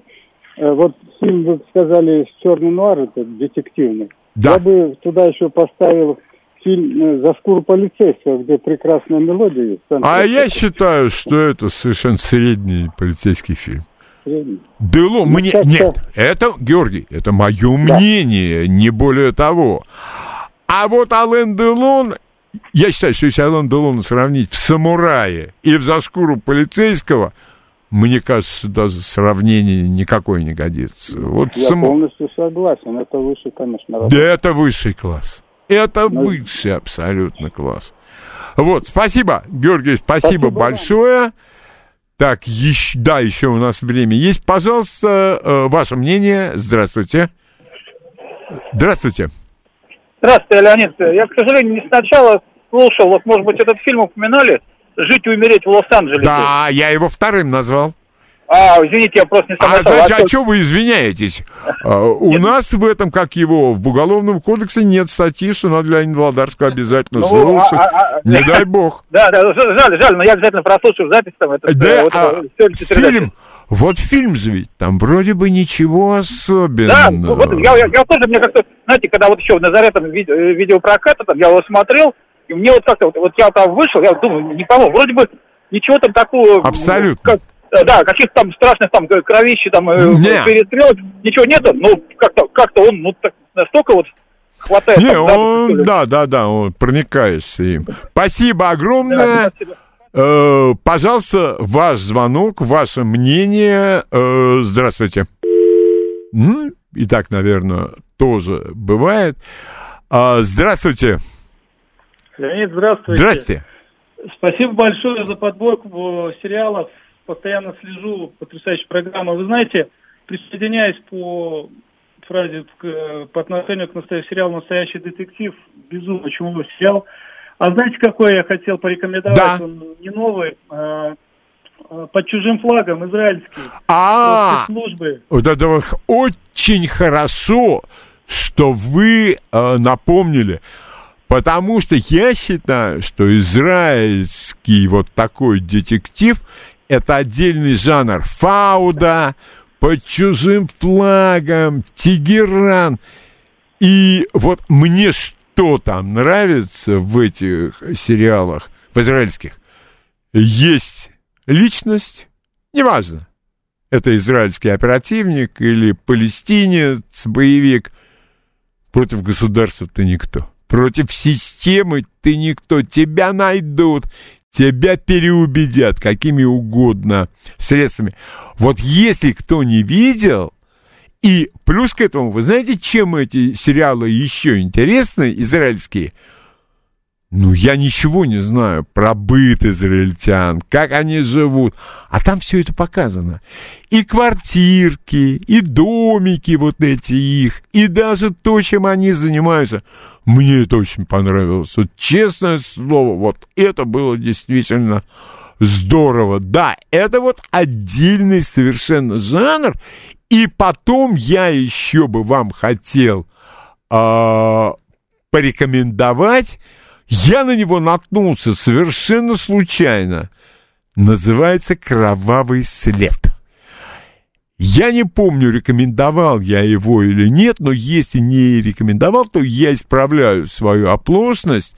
э, вот фильм, вы сказали, «Черный нуар», это детективный. Да. Я бы туда еще поставил фильм э, «За шкуру полицейского», где прекрасная мелодия есть. А я считаю, что это совершенно средний полицейский фильм. средний. Дело мне... как-то- Нет, это, Георгий, это мое мнение, не более того. А вот Ален Делон, я считаю, что если Ален Делона сравнить в «Самурае» и в «За шкуру полицейского», мне кажется, даже сравнение никакое не годится. Вот Я «Саму- полностью согласен. Это выше, конечно, Да работа. это высший класс. Это Ну, высший абсолютно класс. Вот, спасибо, Георгий, спасибо, Спасибо вам. большое. Так, еще, да, еще у нас время есть. Пожалуйста, э, ваше мнение. Здравствуйте. Здравствуйте. Здравствуйте, Леонид. Я, к сожалению, не сначала слушал, вот, может быть, этот фильм упоминали, «Жить и умереть в Лос-Анджелесе». Да, я его вторым назвал. А, извините, я просто не А, согласен. значит, а что вы извиняетесь? А, у нас в этом, как его, в Уголовном кодексе нет статьи, что надо Леонида Володарского обязательно Ну, слушать. а- а- Не дай бог. Да, да, ж- жаль, жаль, но я обязательно прослушаю запись там. Да, э, фильм, вот фильм же ведь, там вроде бы ничего особенного. Да, ну, вот я, я, я тоже, мне как-то, знаете, когда вот еще в Назаретом ви- э, видеопроката, там, я его смотрел, и мне вот как-то, вот, вот я там вышел, я думаю, никого, вроде бы ничего там такого... Абсолютно. Как, э, да, каких-то там страшных там к- кровищи, там, э, Не. перестрелок, ничего нету, ну, как-то, как-то он, ну, так, настолько вот хватает... Не, там, он, да, да, да, он проникаешься им. Спасибо огромное. Да, спасибо. Э, пожалуйста, ваш звонок, ваше мнение. Э, здравствуйте. М, И так, наверное, тоже бывает. А, здравствуйте. Леонид, здравствуйте. Здрасте. Спасибо большое за подборку сериалов. Постоянно слежу, потрясающая программа. Вы знаете, присоединяясь по фразе к- по отношению к настоящему сериалу «Настоящий детектив», безумно чумовой сериал. А знаете, какой я хотел порекомендовать? Да. Он не новый, а, а, под чужим флагом, израильский. А, службы. вот это вот очень хорошо, что вы э, напомнили, потому что я считаю, что израильский вот такой детектив это отдельный жанр. Фауда, под чужим флагом, Тегеран. И вот мне что там нравится в этих сериалах, в израильских, есть личность, неважно, это израильский оперативник или палестинец, боевик, против государства ты никто. Против системы ты никто. Тебя найдут, тебя переубедят какими угодно средствами. Вот если кто не видел, и плюс к этому, вы знаете, чем эти сериалы еще интересны, израильские? Ну, я ничего не знаю про быт израильтян, как они живут. А там все это показано. И квартирки, и домики вот эти их, и даже то, чем они занимаются. Мне это очень понравилось. Вот честное слово, вот это было действительно здорово. Да, это вот отдельный совершенно жанр. И потом я еще бы вам хотел а, порекомендовать. Я на него наткнулся совершенно случайно. Называется «Кровавый след». Я не помню, рекомендовал я его или нет, но если не рекомендовал, то я исправляю свою оплошность.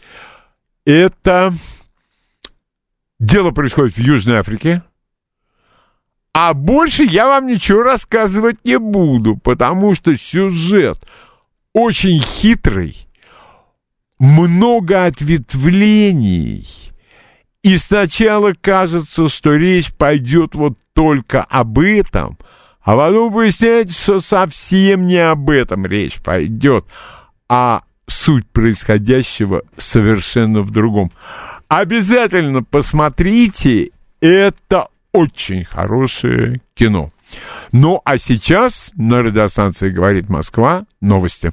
Это дело происходит в Южной Африке. А больше я вам ничего рассказывать не буду, потому что сюжет очень хитрый, много ответвлений. И сначала кажется, что речь пойдет вот только об этом, а потом выясняется, что совсем не об этом речь пойдет, а суть происходящего совершенно в другом. Обязательно посмотрите, это очень хорошее кино. Ну, а сейчас на радиостанции «Говорит Москва» новости.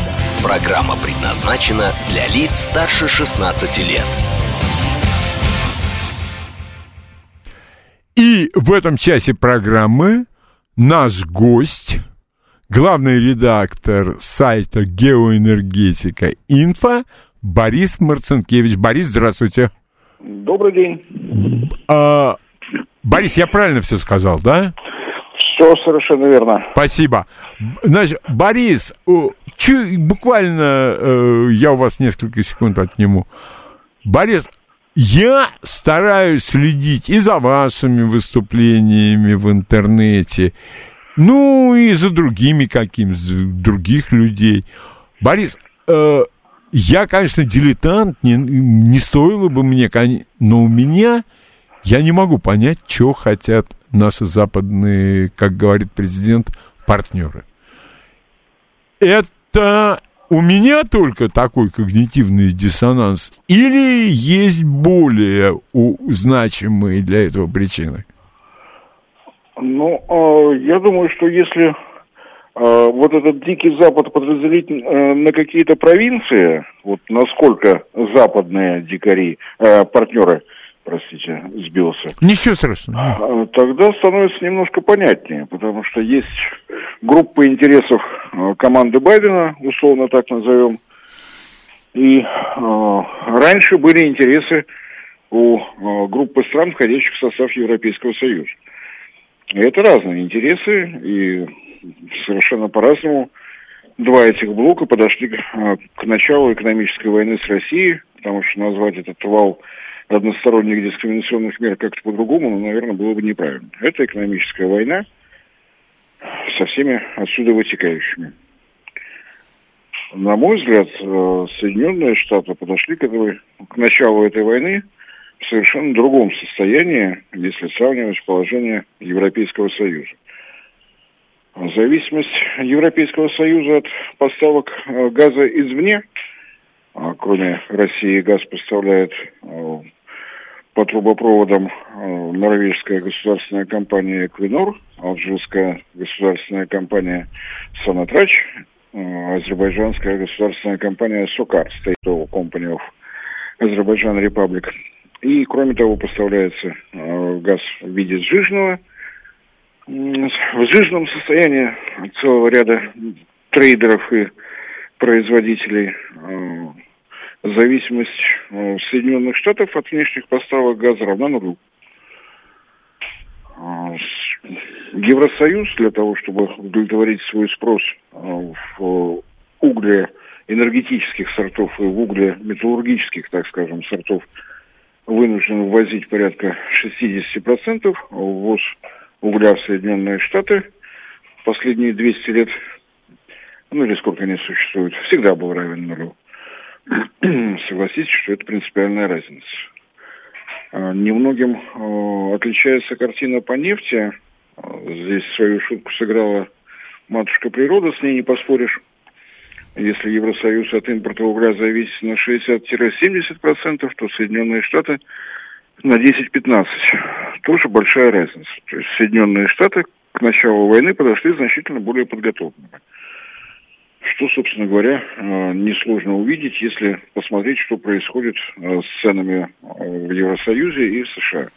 Программа предназначена для лиц старше 16 лет. И в этом часе программы наш гость, главный редактор сайта «Геоэнергетика Инфо» Борис Марцинкевич. Борис, здравствуйте. Добрый день. А, Борис, я правильно все сказал, да? Все совершенно верно. Спасибо. Значит, Борис, чу, буквально э, я у вас несколько секунд отниму. Борис, я стараюсь следить и за вашими выступлениями в интернете, ну и за другими какими других людей. Борис, э, я, конечно, дилетант, не, не стоило бы мне, но у меня я не могу понять, что хотят наши западные, как говорит президент, партнеры. Это у меня только такой когнитивный диссонанс или есть более значимые для этого причины? Ну, а, я думаю, что если а, вот этот дикий Запад подразделить э, на какие-то провинции, вот насколько западные дикари, э, партнеры, простите, сбился. Ничего страшного. А, тогда становится немножко понятнее, потому что есть группа интересов э, команды Байдена, условно так назовем, и э, раньше были интересы у э, группы стран, входящих в состав Европейского Союза. И это разные интересы, и совершенно по-разному два этих блока подошли к, э, к началу экономической войны с Россией, потому что назвать этот вал односторонних дискриминационных мер как-то по-другому, ну, наверное, было бы неправильно. Это экономическая война – со всеми отсюда вытекающими. На мой взгляд, э, Соединенные Штаты подошли к, этой, к началу этой войны в совершенно другом состоянии, если сравнивать положение Европейского Союза. Зависимость Европейского Союза от поставок э, газа извне, а кроме России газ поставляет э, по трубопроводам э, норвежская государственная компания «Эквинор», алжирская государственная компания «Санатрач», э, азербайджанская государственная компания «Сокар», State Oil Company of Azerbaijan. И, кроме того, поставляется э, газ в виде сжиженного. В сжиженном состоянии целого ряда трейдеров и производителей зависимость э, Соединенных Штатов от внешних поставок газа равна нулю. А, Евросоюз для того, чтобы удовлетворить свой спрос э, в угле энергетических сортов и в угле металлургических, так скажем, сортов, вынужден ввозить порядка 60% ввоз угля в Соединенные Штаты последние 200 лет, ну или сколько они существуют, всегда был равен нулю. согласитесь, что это принципиальная разница. А, немногим а, отличается картина по нефти. А, здесь свою шутку сыграла матушка природа, с ней не поспоришь. Если Евросоюз от импорта угля зависит на 60-70%, то Соединенные Штаты на 10-15%. Тоже большая разница. То есть Соединенные Штаты к началу войны подошли значительно более подготовленными. Что, собственно говоря, э, несложно увидеть, если посмотреть, что происходит э, с ценами э, в Евросоюзе и в США.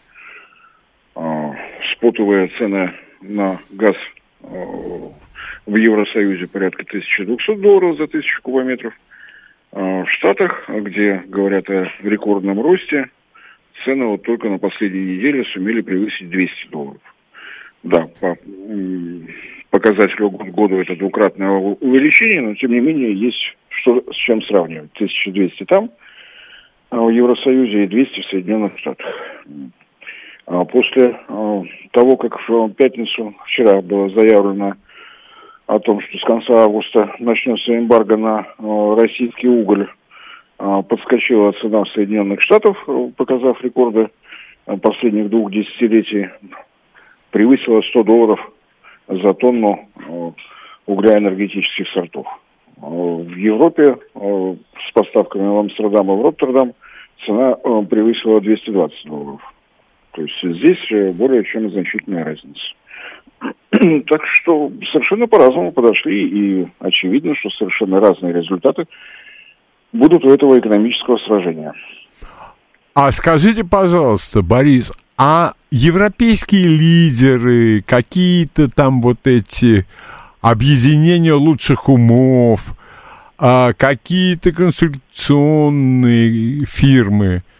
Спотовая цена на газ в Евросоюзе порядка 1200 долларов за тысячу кубометров. В Штатах, где говорят о рекордном росте, цены вот только на последней неделе сумели превысить 200 долларов. Да, по показателю год году это двукратное увеличение, но тем не менее есть что с чем сравнивать. 1200 там, а в Евросоюзе и 200 в Соединенных Штатах. А после а, того, как в пятницу вчера было заявлено о том, что с конца августа начнется эмбарго на а, российский уголь, подскочила цена в Соединенных Штатах, показав рекорды последних двух десятилетий, превысила 100 долларов за тонну угля энергетических сортов. В Европе с поставками в Амстердам и в Роттердам цена превысила 220 долларов. То есть здесь э, более чем значительная разница. Так что совершенно по-разному подошли, и очевидно, что совершенно разные результаты будут у этого экономического сражения. А скажите, пожалуйста, Борис, а европейские лидеры, какие-то там вот эти объединения лучших умов, а какие-то консультационные фирмы –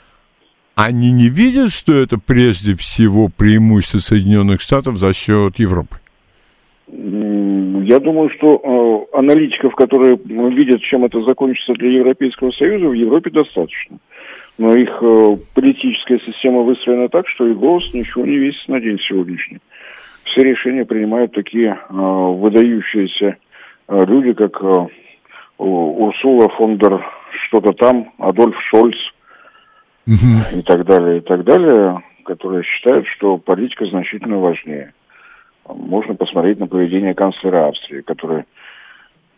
они не видят, что это прежде всего преимущество Соединенных Штатов за счет Европы? Я думаю, что э, аналитиков, которые видят, чем это закончится для Европейского Союза, в Европе достаточно. Но их э, политическая система выстроена так, что их голос ничего не весит на день сегодняшний. Все решения принимают такие э, выдающиеся э, люди, как Урсула фон дер что-то там, Адольф Шольц – и так далее, и так далее, которые считают, что политика значительно важнее. Можно посмотреть на поведение канцлера Австрии, который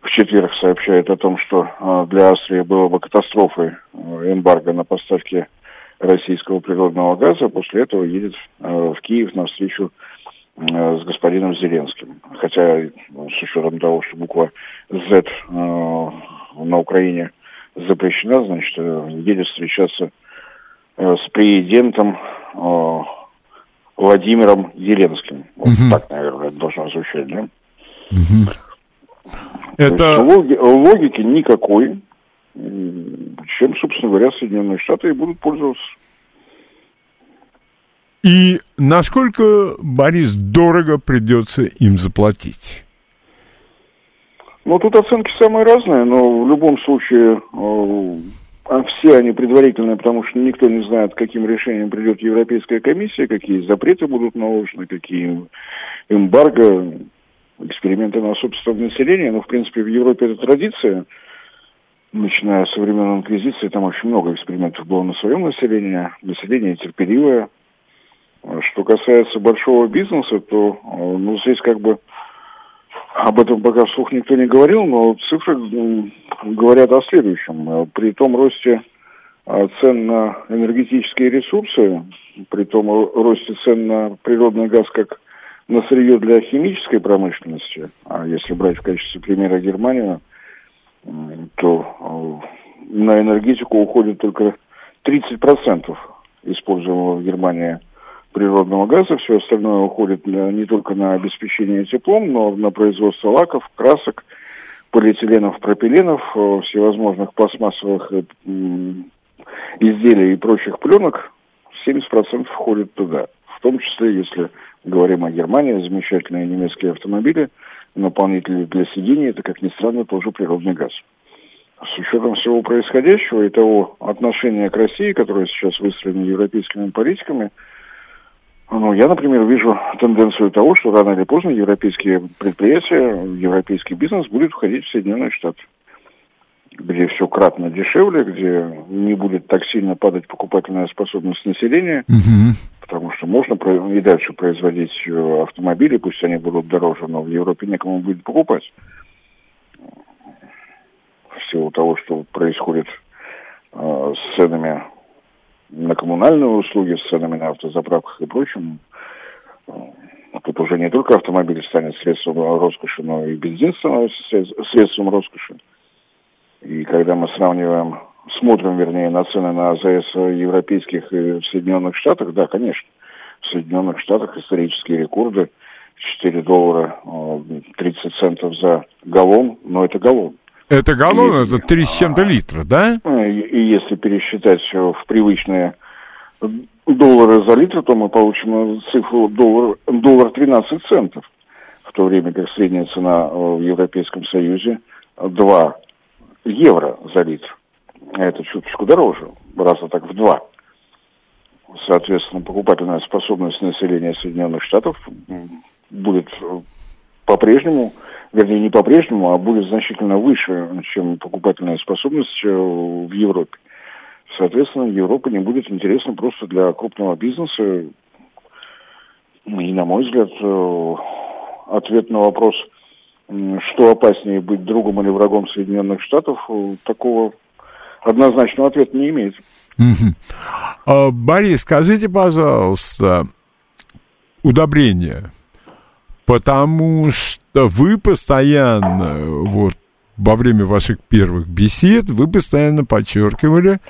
в четверг сообщает о том, что а, для Австрии было бы катастрофой э, эмбарго на поставки российского природного газа, после этого едет э, в Киев на встречу э, с господином Зеленским. Хотя с учетом того, что буква Z на Украине запрещена, значит, едет встречаться Э, с президентом э, Владимиром Зеленским. Вот угу. так, наверное, это должно звучать, да? Угу. Это... Логи... логики никакой, чем, собственно говоря, Соединенные Штаты и будут пользоваться. И насколько, Борис, дорого придется им заплатить? Ну, тут оценки самые разные, но в любом случае э, а все они предварительные, потому что никто не знает, каким решением придет Европейская комиссия, какие запреты будут наложены, какие эмбарго, эксперименты на собственном населении. Но, в принципе, в Европе это традиция. Начиная со времен Инквизиции, там очень много экспериментов было на своем населении. Население терпеливое. Что касается большого бизнеса, то ну, здесь как бы об этом пока вслух никто не говорил, но цифры говорят о следующем. При том росте а, цен на энергетические ресурсы, при том росте цен на природный газ как на сырье для химической промышленности, а если брать в качестве примера Германию, то а, на энергетику уходит только 30% используемого в Германии природного газа, все остальное уходит не только на обеспечение теплом, но на производство лаков, красок, полиэтиленов, пропиленов, э, всевозможных пластмассовых э, изделий и прочих пленок, 70% входит туда. В том числе, если говорим о Германии, замечательные немецкие автомобили, наполнители для сидений, это, как ни странно, тоже природный газ. С учетом всего происходящего и того отношения к России, которое сейчас выстроено европейскими политиками, ну, я, например, вижу тенденцию того, что рано или поздно европейские предприятия, европейский бизнес будет входить в Соединенные Штаты, где все кратно дешевле, где не будет так сильно падать покупательная способность населения, угу. потому что можно и дальше производить э, автомобили, пусть они будут дороже, но в Европе некому будет покупать. В силу того, что происходит э, с ценами на коммунальные услуги с ценами на автозаправках и прочим, э, тут уже не только автомобиль станет средством роскоши, но и бензин становится средством роскоши. И когда мы сравниваем, смотрим, вернее, на цены на АЗС европейских и в Соединенных Штатах, да, конечно, в Соединенных Штатах исторические рекорды 4 доллара э, 30 центов за галлон, но это галлон. Это галлон, это 3 с чем-то литра, да? И, и если пересчитать все в привычные доллары за литр, то мы получим цифру доллар, доллар 13 центов, в то время как средняя цена в Европейском Союзе 2 евро за литр. Это чуточку дороже, раза так в два. Соответственно, покупательная способность населения Соединенных Штатов будет по-прежнему, вернее, не по-прежнему, а будет значительно выше, чем покупательная способность э, в Европе. Соответственно, Европа не будет интересна просто для крупного бизнеса. И, на мой взгляд, э, ответ на вопрос, что опаснее быть другом или врагом Соединенных Штатов, э, такого однозначного ответа не имеет. Угу. Борис, скажите, пожалуйста, удобрения, потому что вы постоянно, вот, во время ваших первых бесед, вы постоянно подчеркивали,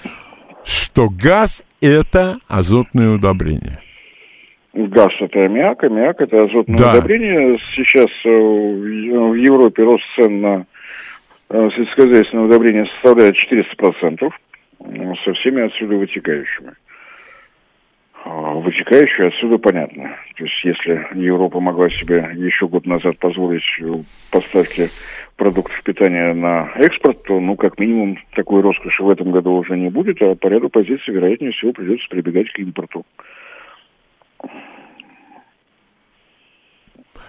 что газ – это азотное удобрение. Газ – это аммиак, аммиак – это азотное да. удобрение. Сейчас э, в Европе рост цен на э, сельскохозяйственное удобрение составляет 400%. Ну, со всеми отсюда вытекающими. А, вытекающие отсюда понятно. То есть если Европа могла себе еще год назад позволить э, поставки продуктов питания на экспорт, то, ну, как минимум, такой роскоши в этом году уже не будет, а по ряду позиций, вероятнее всего, придется прибегать к импорту.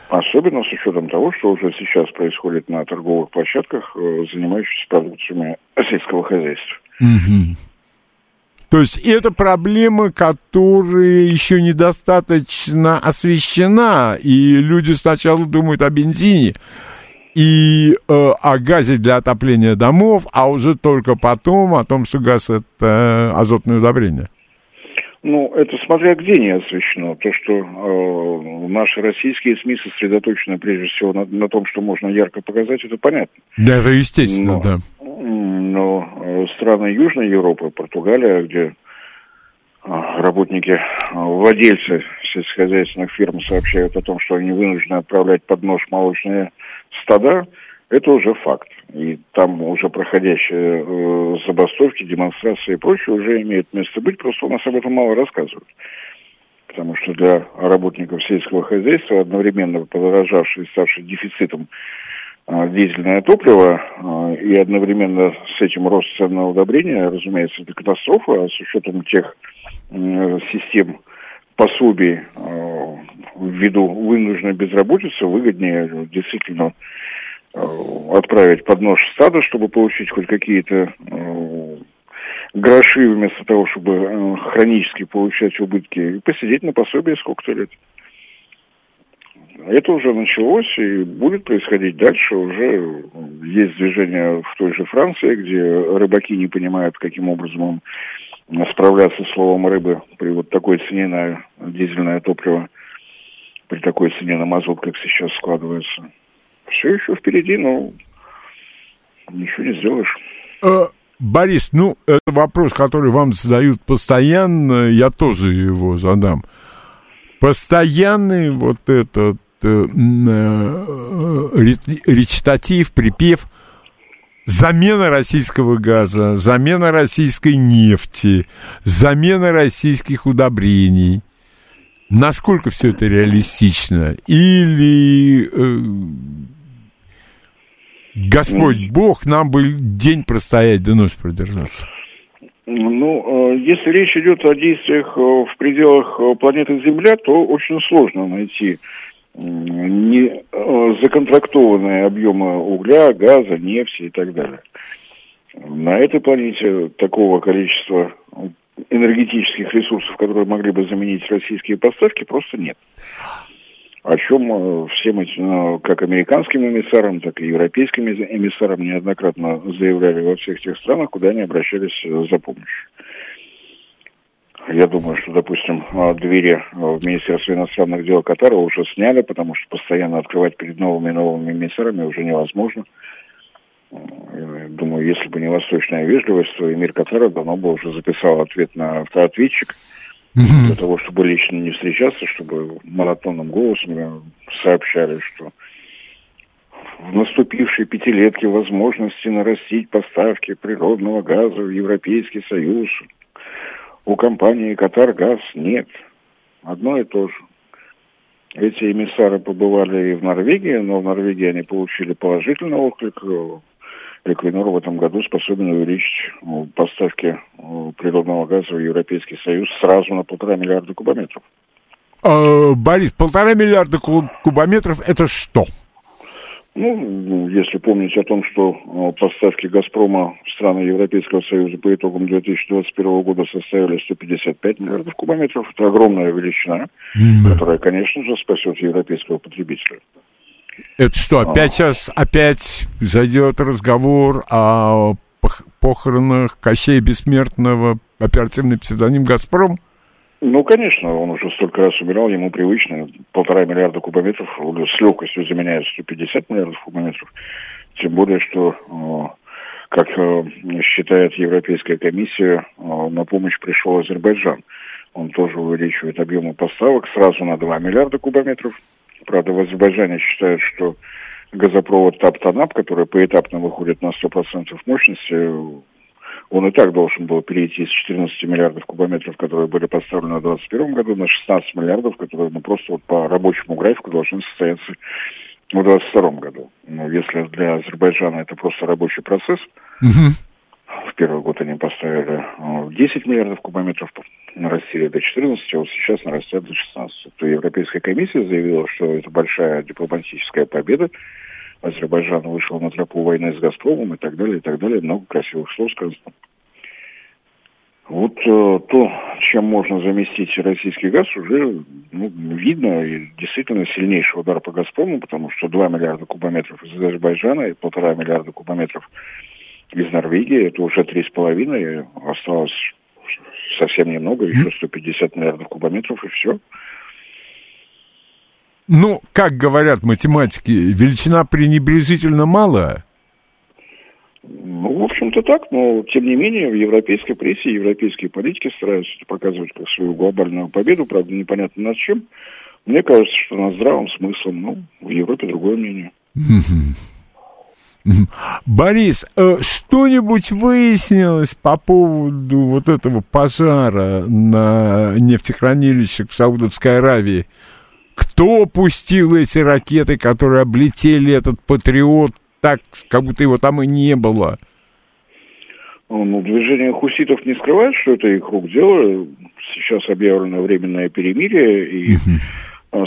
Особенно с учетом того, что уже сейчас происходит на торговых площадках, э, занимающихся продукциями сельского хозяйства. Угу. То есть это проблема, которая еще недостаточно освещена, и люди сначала думают о бензине и э, о газе для отопления домов, а уже только потом о том, что газ это азотное удобрение. Ну, это смотря где не освещено. То, что э, наши российские СМИ сосредоточены прежде всего на, на том, что можно ярко показать, это понятно. Да, это естественно, но, да. Но э, страны Южной Европы, Португалия, где э, работники, э, владельцы сельскохозяйственных фирм сообщают о том, что они вынуждены отправлять под нож молочные стада, это уже факт. И там уже проходящие э, забастовки, демонстрации и прочее уже имеют место быть, просто у нас об этом мало рассказывают. Потому что для работников сельского хозяйства, одновременно подорожавшее и ставшее дефицитом э, дизельное топливо э, и одновременно с этим рост цен на удобрения, разумеется, это катастрофа, а с учетом тех э, систем пособий э, ввиду вынужденной безработицы выгоднее действительно Э, отправить под нож стада, чтобы получить хоть какие-то э, гроши вместо того, чтобы э, хронически получать убытки, и посидеть на пособии сколько-то лет. Это уже началось и будет происходить дальше. Уже есть движение в той же Франции, где рыбаки не понимают, каким образом справляться с словом рыбы при вот такой цене на дизельное топливо, при такой цене на мазут, как сейчас складывается все еще впереди, но ничего не сделаешь. Э, Борис, ну, это вопрос, который вам задают постоянно, я тоже его задам. Постоянный вот этот э, э, речитатив, припев замена российского газа, замена российской нефти, замена российских удобрений. Насколько все это реалистично? Или э, Господь Бог, нам бы день простоять, да ночь продержаться. Ну, э, если речь идет о действиях э, в пределах э, планеты Земля, то очень сложно найти не законтрактованные объемы угля, газа, нефти и так далее. На этой планете такого количества энергетических ресурсов, которые могли бы заменить российские поставки, просто нет о чем э, всем этим, э, как американским эмиссарам, так и европейским эмиссарам неоднократно заявляли во всех тех странах, куда они обращались э, за помощью. Я думаю, что, допустим, двери в Министерстве иностранных дел Катара уже сняли, потому что постоянно открывать перед новыми и новыми эмиссарами уже невозможно. Думаю, если бы не восточная вежливость, то эмир Катара давно бы уже записал ответ на автоответчик – для того, чтобы лично не встречаться, чтобы монотонным голосом сообщали, что в наступившей пятилетке возможности нарастить поставки природного газа в Европейский Союз у компании «Катаргаз» нет. Одно и то же. Эти эмиссары побывали и в Норвегии, но в Норвегии они получили положительный отклик. Эквинор в этом году способен увеличить ну, поставки ну, природного газа в Европейский Союз сразу на полтора миллиарда кубометров. А, Борис, полтора миллиарда кубометров это что? Ну, если помнить о том, что э, поставки «Газпрома» в страны Европейского Союза по итогам 2021 года составили 155 миллиардов кубометров, это огромная величина, которая, конечно же, спасет европейского потребителя. Это что, опять а. сейчас опять зайдет разговор о похоронах Кощея Бессмертного, оперативный псевдоним «Газпром»? Ну, конечно, он уже столько раз умирал, ему привычно. Полтора миллиарда кубометров с легкостью заменяет 150 миллиардов кубометров. Тем более, что, э, как э, считает Европейская комиссия, э, на помощь пришел Азербайджан. Он тоже увеличивает объемы поставок сразу на 2 миллиарда кубометров. Правда, в Азербайджане считают, что газопровод ТАП-ТАНАП, который поэтапно выходит на 100% мощности, он и так должен был перейти с 14 миллиардов кубометров, которые были поставлены в 2021 году, на 16 миллиардов, которые ну, просто вот по рабочему графику должны состояться в 2022 году. Но если для Азербайджана это просто рабочий процесс, угу. В первый год они поставили 10 э, миллиардов кубометров, нарастили до 14, а вот сейчас нарастят до 16. То Европейская комиссия заявила, что это большая дипломатическая победа, Азербайджан вышел на тропу войны с «Газпромом» и так далее, и так далее. Много красивых слов сказано. Вот э, то, чем можно заместить российский газ, уже ну, видно и действительно сильнейший удар по «Газпрому», потому что 2 миллиарда кубометров из Азербайджана и полтора миллиарда кубометров из Норвегии, это уже три с половиной, осталось совсем немного, еще 150 миллиардов кубометров и все. Ну, как говорят математики, величина пренебрежительно малая? Ну, в общем-то так, но тем не менее в европейской прессе европейские политики стараются показывать как свою глобальную победу, правда, непонятно над чем. Мне кажется, что над здравым смыслом, ну, в Европе другое мнение. Борис, э, что-нибудь выяснилось по поводу вот этого пожара на нефтехранилищах в Саудовской Аравии? Кто пустил эти ракеты, которые облетели этот патриот так, как будто его там и не было? Ну, движение хуситов не скрывает, что это их рук дело. Сейчас объявлено временное перемирие, и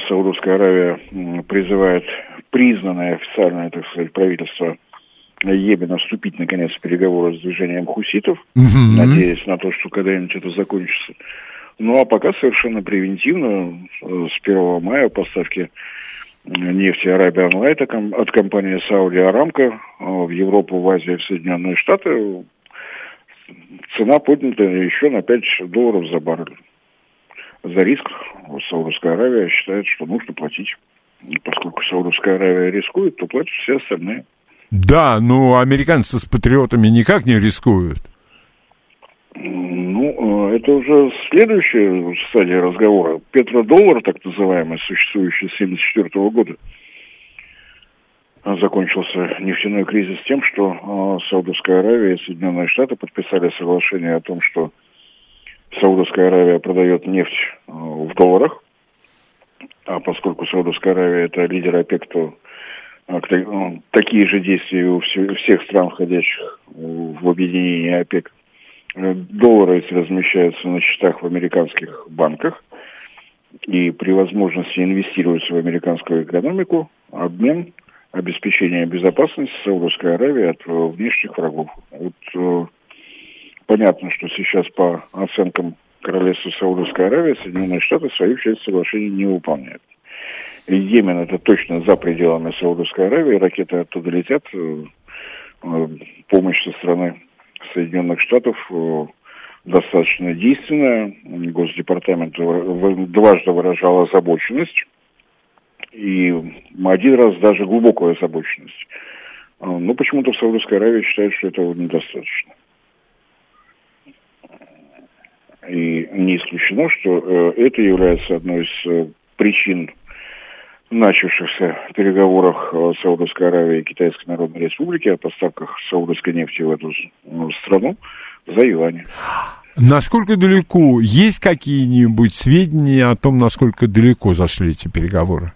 Саудовская Аравия призывает признанное официальное, так сказать, правительство Йемена вступить, наконец, в переговоры с движением хуситов, uh надеясь на то, что когда-нибудь это закончится. Ну а пока совершенно превентивно с 1 мая поставки нефти Арабия Анлайт от компании Сауди э, в Европу, в Азию, в Соединенные Штаты цена поднята еще на 5 долларов за баррель. За риск Саудовская Аравия считает, что нужно платить. И поскольку Саудовская Аравия рискует, то платят все остальные. Да, но американцы с патриотами никак не рискуют. Ну, э, это уже следующая стадия разговора. Петродоллар, так называемый, существующий с 1974 года, закончился нефтяной кризис тем, что э, Саудовская Аравия и Соединенные Штаты подписали соглашение о том, что Саудовская Аравия продает нефть э, в долларах, а поскольку Саудовская Аравия это лидер ОПЕК, то такие же действия у всех стран, входящих в объединение ОПЕК. Э, доллары эти размещаются на счетах в американских банках, и при возможности инвестируются в американскую экономику, обмен, обеспечение безопасности Саудовской Аравии от э, внешних врагов. Вот э, понятно, что сейчас по оценкам Королевства Саудовской Аравии Соединенные Штаты свою часть соглашения не выполняют. Йемен это точно за пределами Саудовской Аравии, ракеты оттуда летят, помощь со стороны Соединенных Штатов э, достаточно действенная. Госдепартамент дважды выражал озабоченность. И один раз даже глубокую озабоченность. Э, но почему-то в Саудовской Аравии считают, что этого недостаточно. И не исключено, что э, это является одной из э, причин начавшихся переговорах э, Саудовской Аравии и Китайской Народной Республики о поставках саудовской нефти в эту э, страну за юани. Насколько далеко? Есть какие-нибудь сведения о том, насколько далеко зашли эти переговоры?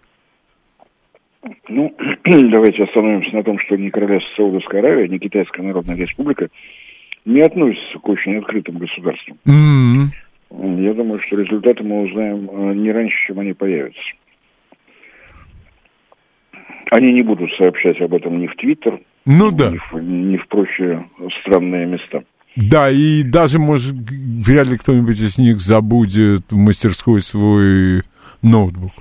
Ну, давайте остановимся на том, что ни Королевство Саудовской Аравии, ни Китайская Народная Республика не относятся к очень открытым государствам. Mm-hmm. Я думаю, что результаты мы узнаем э, не раньше, чем они появятся. Они не будут сообщать об этом ни в Твиттер, ну, да. ни, в, ни в прочие странные места. Да, и даже, может, вряд ли кто-нибудь из них забудет в мастерской свой ноутбук.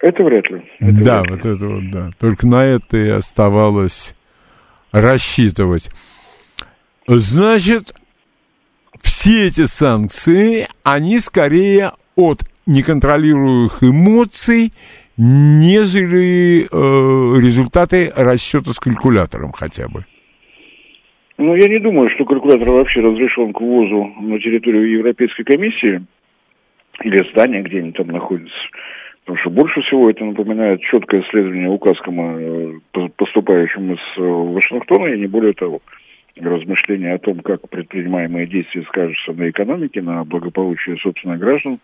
Это вряд ли. Это да, вряд ли. вот это вот, да. Только на это и оставалось рассчитывать. Значит, все эти санкции, они скорее от неконтролируемых эмоций, нежели э, результаты расчета с калькулятором хотя бы. Ну, я не думаю, что калькулятор вообще разрешен к ввозу на территорию Европейской комиссии или здания где-нибудь там находится. Потому что больше всего это напоминает четкое следование указкам, э, поступающим из э, Вашингтона, и не более того. Размышления о том, как предпринимаемые действия скажутся на экономике, на благополучие собственных граждан,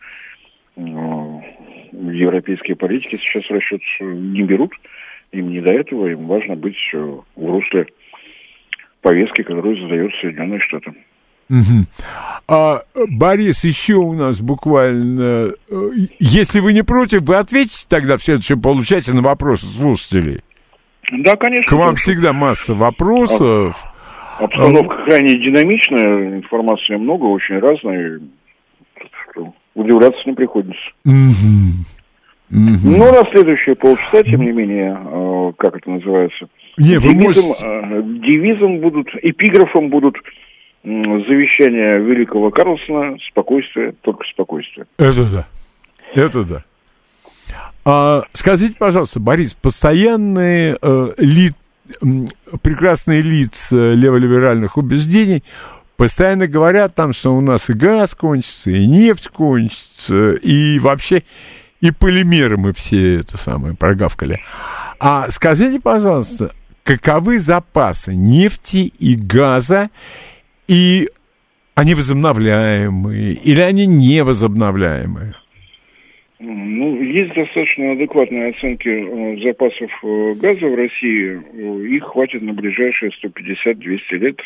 э, европейские политики сейчас в расчет не берут. Им не до этого, им важно быть в русле повестки, которую задают Соединенные Штаты. Угу. А, Борис, еще у нас буквально... Э, если вы не против, вы ответите тогда в следующем получасе на вопросы слушателей? Да, конечно. К вам всегда масса вопросов. Обстановка а... крайне динамичная, информации много, очень разная. Удивляться не приходится. Угу. Угу. Но на следующие полчаса, тем не менее, э, как это называется, не, вы девизом, можете... Э, девизом будут, эпиграфом будут завещания великого Карлсона «Спокойствие, только спокойствие». Это да. Это да. А, скажите, пожалуйста, Борис, постоянные э, ли, прекрасные лица леволиберальных убеждений постоянно говорят там, что у нас и газ кончится, и нефть кончится, и вообще и полимеры мы все это самое прогавкали. А скажите, пожалуйста, каковы запасы нефти и газа, и они возобновляемые, или они невозобновляемые? Ну, есть достаточно адекватные оценки э, запасов э, газа в России. Их хватит на ближайшие 150-200 лет,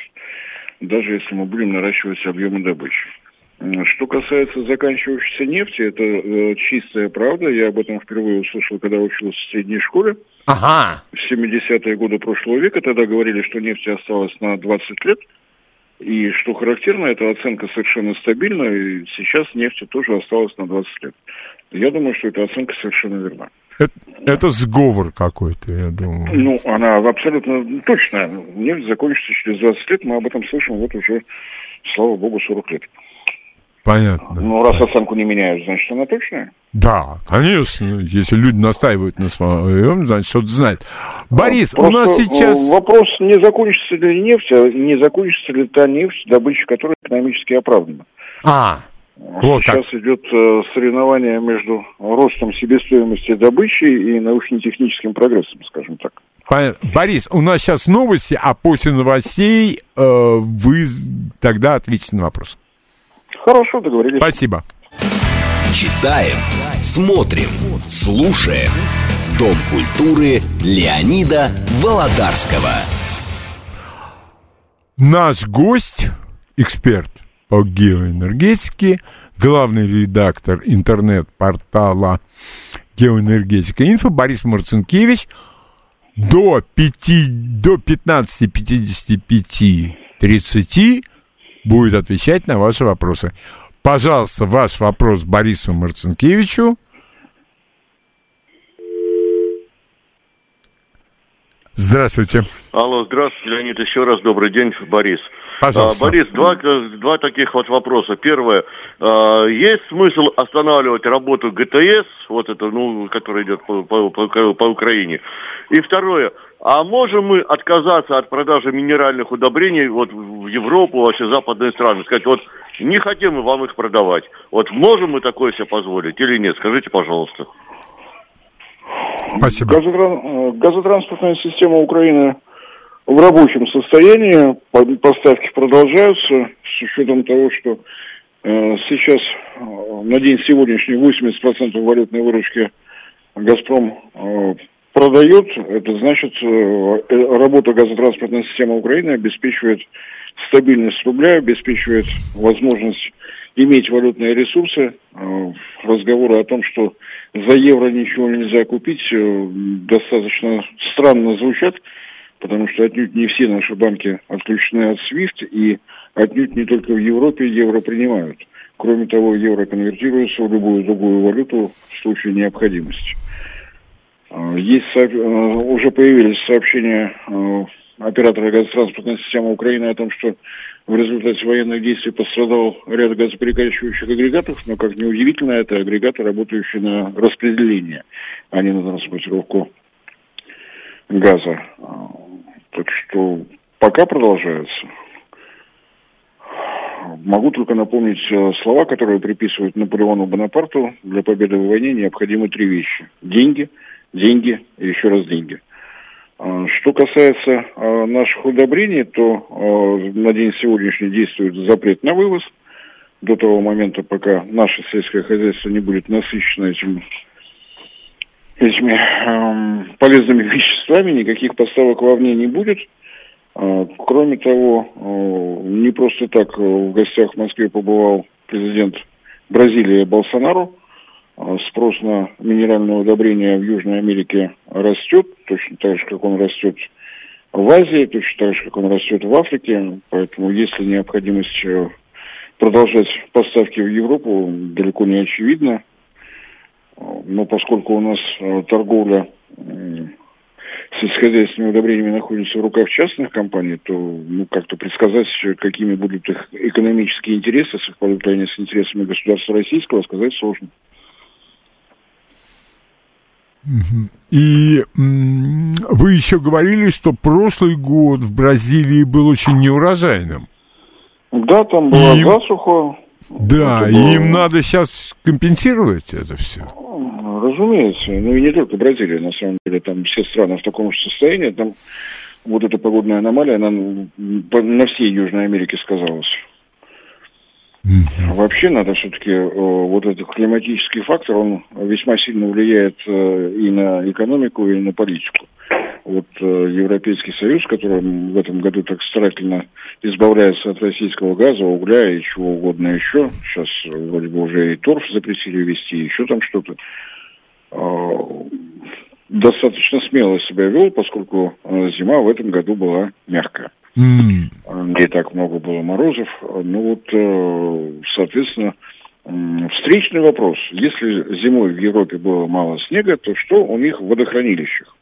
даже если мы будем наращивать объемы добычи. Что касается заканчивающейся нефти, это э, чистая правда. Я об этом впервые услышал, когда учился в средней школе. Ага. В 70-е годы прошлого века тогда говорили, что нефти осталось на 20 лет. И что характерно, эта оценка совершенно стабильна, и сейчас нефти тоже осталось на 20 лет. Я думаю, что эта оценка совершенно верна. Это, это сговор какой-то, я думаю. Ну, она абсолютно точная. Нефть закончится через 20 лет, мы об этом слышим вот уже, слава богу, 40 лет. Понятно. Ну, раз оценку не меняют, значит, она точная? Да, конечно. Если люди настаивают на своем, значит, что-то знают. Борис, Просто у нас сейчас... Вопрос, не закончится ли нефть, а не закончится ли та нефть, добыча которой экономически оправдана. А, вот Сейчас так. идет э, соревнование между ростом себестоимости добычи и научно-техническим прогрессом, скажем так. Понятно. Борис, у нас сейчас новости, а после новостей э, вы тогда ответите на вопрос. Хорошо, договорились. Спасибо. Читаем, смотрим, слушаем. Дом культуры Леонида Володарского. Наш гость, эксперт по геоэнергетике, главный редактор интернет-портала геоэнергетика инфо Борис Марцинкевич до 5, до 15, 55, 30 будет отвечать на ваши вопросы. Пожалуйста, ваш вопрос Борису Марцинкевичу. Здравствуйте. Алло, здравствуйте, Леонид. Еще раз добрый день, Борис. Пожалуйста. А, Борис, два, два таких вот вопроса. Первое. А, есть смысл останавливать работу ГТС, вот это, ну, которая идет по, по, по, по Украине? И второе. а можем мы отказаться от продажи минеральных удобрений вот в Европу, вообще западные страны? Сказать, вот не хотим мы вам их продавать. Вот можем мы такое себе позволить или нет? Скажите, пожалуйста. Спасибо. Газотран- э, Газотранспортная система Украины в рабочем состоянии. По- Поставки продолжаются с учетом того, что э, сейчас э, на день сегодняшний 80% валютной выручки «Газпром» э, продает. Это значит, э, э, работа газотранспортной системы Украины обеспечивает стабильность рубля, обеспечивает возможность иметь валютные ресурсы. Э, Разговоры о том, что за евро ничего нельзя купить, достаточно странно звучат, потому что отнюдь не все наши банки отключены от SWIFT, и отнюдь не только в Европе евро принимают. Кроме того, евро конвертируется в любую другую валюту в случае необходимости. Э, Есть э, уже появились сообщения э, оператора газотранспортной системы Украины о том, что в результате военных действий пострадал ряд газоперекачивающих агрегатов, но, как ни удивительно, это агрегаты, работающие на распределение, а не на транспортировку газа. А, Так что пока продолжается. Могу только напомнить э, слова, которые приписывают Наполеону Бонапарту. Для победы в войне необходимы три вещи. Деньги, деньги и еще раз деньги. А, Что касается а, наших удобрений, то на день сегодняшний действует запрет на вывоз. До того момента, пока наше сельское хозяйство не будет насыщено этим, этими эм, полезными веществами, никаких поставок вовне не будет. А, Кроме того, э, не просто так э, в гостях в Москве побывал президент Бразилии Болсонару. А, Спрос на минеральное удобрение в Южной Америке растет, точно так же, как он растет в Азии, точно так же, как он растет в Африке. Поэтому, если необходимость э, продолжать поставки в Европу, далеко не очевидно. Но поскольку у нас э, торговля сельскохозяйственными удобрениями находится в руках частных компаний, то ну, как-то предсказать, э, какими будут их экономические интересы, совпадут ли они с интересами государства российского, сказать сложно. И вы еще говорили, что прошлый год в Бразилии был очень неурожайным. Да, там была И- засуха. Да, Это было- им надо сейчас компенсировать это все. Разумеется. Ну и не только Бразилия, на самом деле. Там все страны в таком же состоянии. Там вот эта погодная аномалия, она на всей Южной Америке сказалась. Вообще надо все-таки вот этот климатический фактор, он весьма сильно влияет э, и на экономику, и на политику. Вот э, Европейский Союз, который в этом году так старательно избавляется от российского газа, угля и чего угодно еще. Сейчас э, вроде бы уже и торф запретили вести, еще там что-то. Э, Достаточно смело себя вел, поскольку э, зима в этом году была мягкая. М. Не так много было морозов. Ну вот, э, соответственно, встречный вопрос. Если зимой в Европе было мало снега, то что у них в водохранилищах?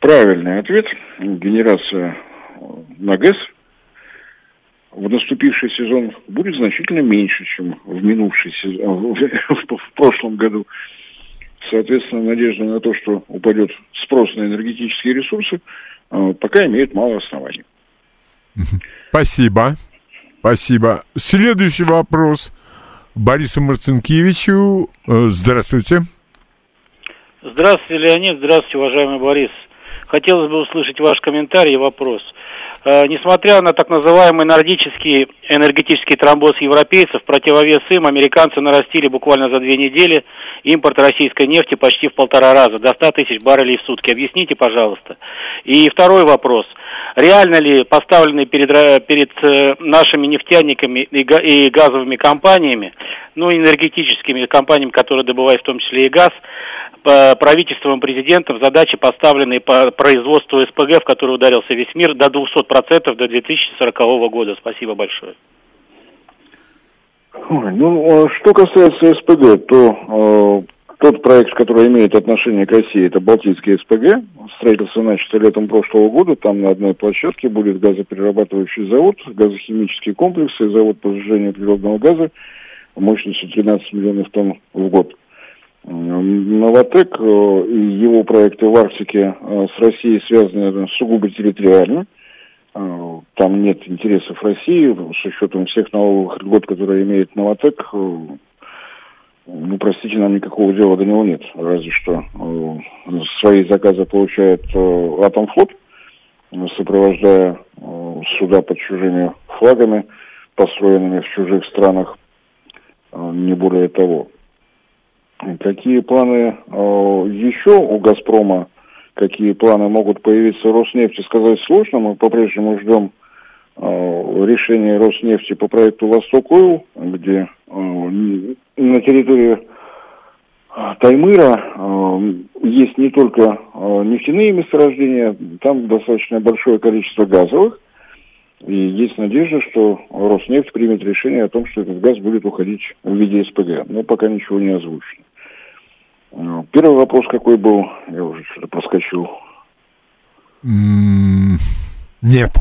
Правильный ответ. Генерация э, на ГЭС в наступивший сезон будет значительно меньше, чем в минувший сезон, в прошлом году. Соответственно, надежда на то, что упадет спрос на энергетические ресурсы, э, пока имеет мало оснований. Спасибо. Спасибо. Следующий вопрос Борису Марцинкевичу. Э, Здравствуйте. Здравствуйте, Леонид. Здравствуйте, уважаемый Борис. Хотелось бы услышать ваш комментарий и вопрос. Э, несмотря на так называемый нордический энергетический тромбоз европейцев, противовес им американцы нарастили буквально за две недели импорт российской нефти почти в полтора раза, до 100 тысяч баррелей в сутки. Объясните, пожалуйста. И второй вопрос. Реально ли поставленные перед, ра- перед э, нашими нефтяниками и, га- и газовыми компаниями, ну, энергетическими компаниями, которые добывают в том числе и газ, правительством президентом задачи, поставленные по производству СПГ, в который ударился весь мир, до 200% до 2040 года. Спасибо большое. Ну, э, что касается СПГ, то э, тот проект, который имеет отношение к России, это Балтийский СПГ. Строительство начато летом прошлого года. Там на одной площадке будет газоперерабатывающий завод, газохимический комплекс и завод по сжижению природного газа мощностью 13 миллионов тонн в год. Новотек э, и его проекты в Арктике э, с Россией связаны наверное, сугубо территориально. Э, Там нет интересов России, с учетом всех налоговых льгот, которые имеет Новотек. э, Ну, простите, нам никакого дела до него нет. Разве что э, свои заказы получает э, Атомфлот, э, сопровождая э, суда под чужими флагами, построенными в чужих странах, э, не более того. Какие планы э, еще у «Газпрома», какие планы могут появиться Роснефти, сказать сложно. Мы по-прежнему ждем э, решения Роснефти по проекту «Восток Ойл», где э, на территории э, Таймыра э, есть не только э, нефтяные месторождения, там достаточно большое количество газовых. И есть надежда, что Роснефть примет решение о том, что этот газ будет уходить в виде СПГ. Но пока ничего не озвучено. Э, Первый вопрос какой был? Я уже что-то проскочил. Нет.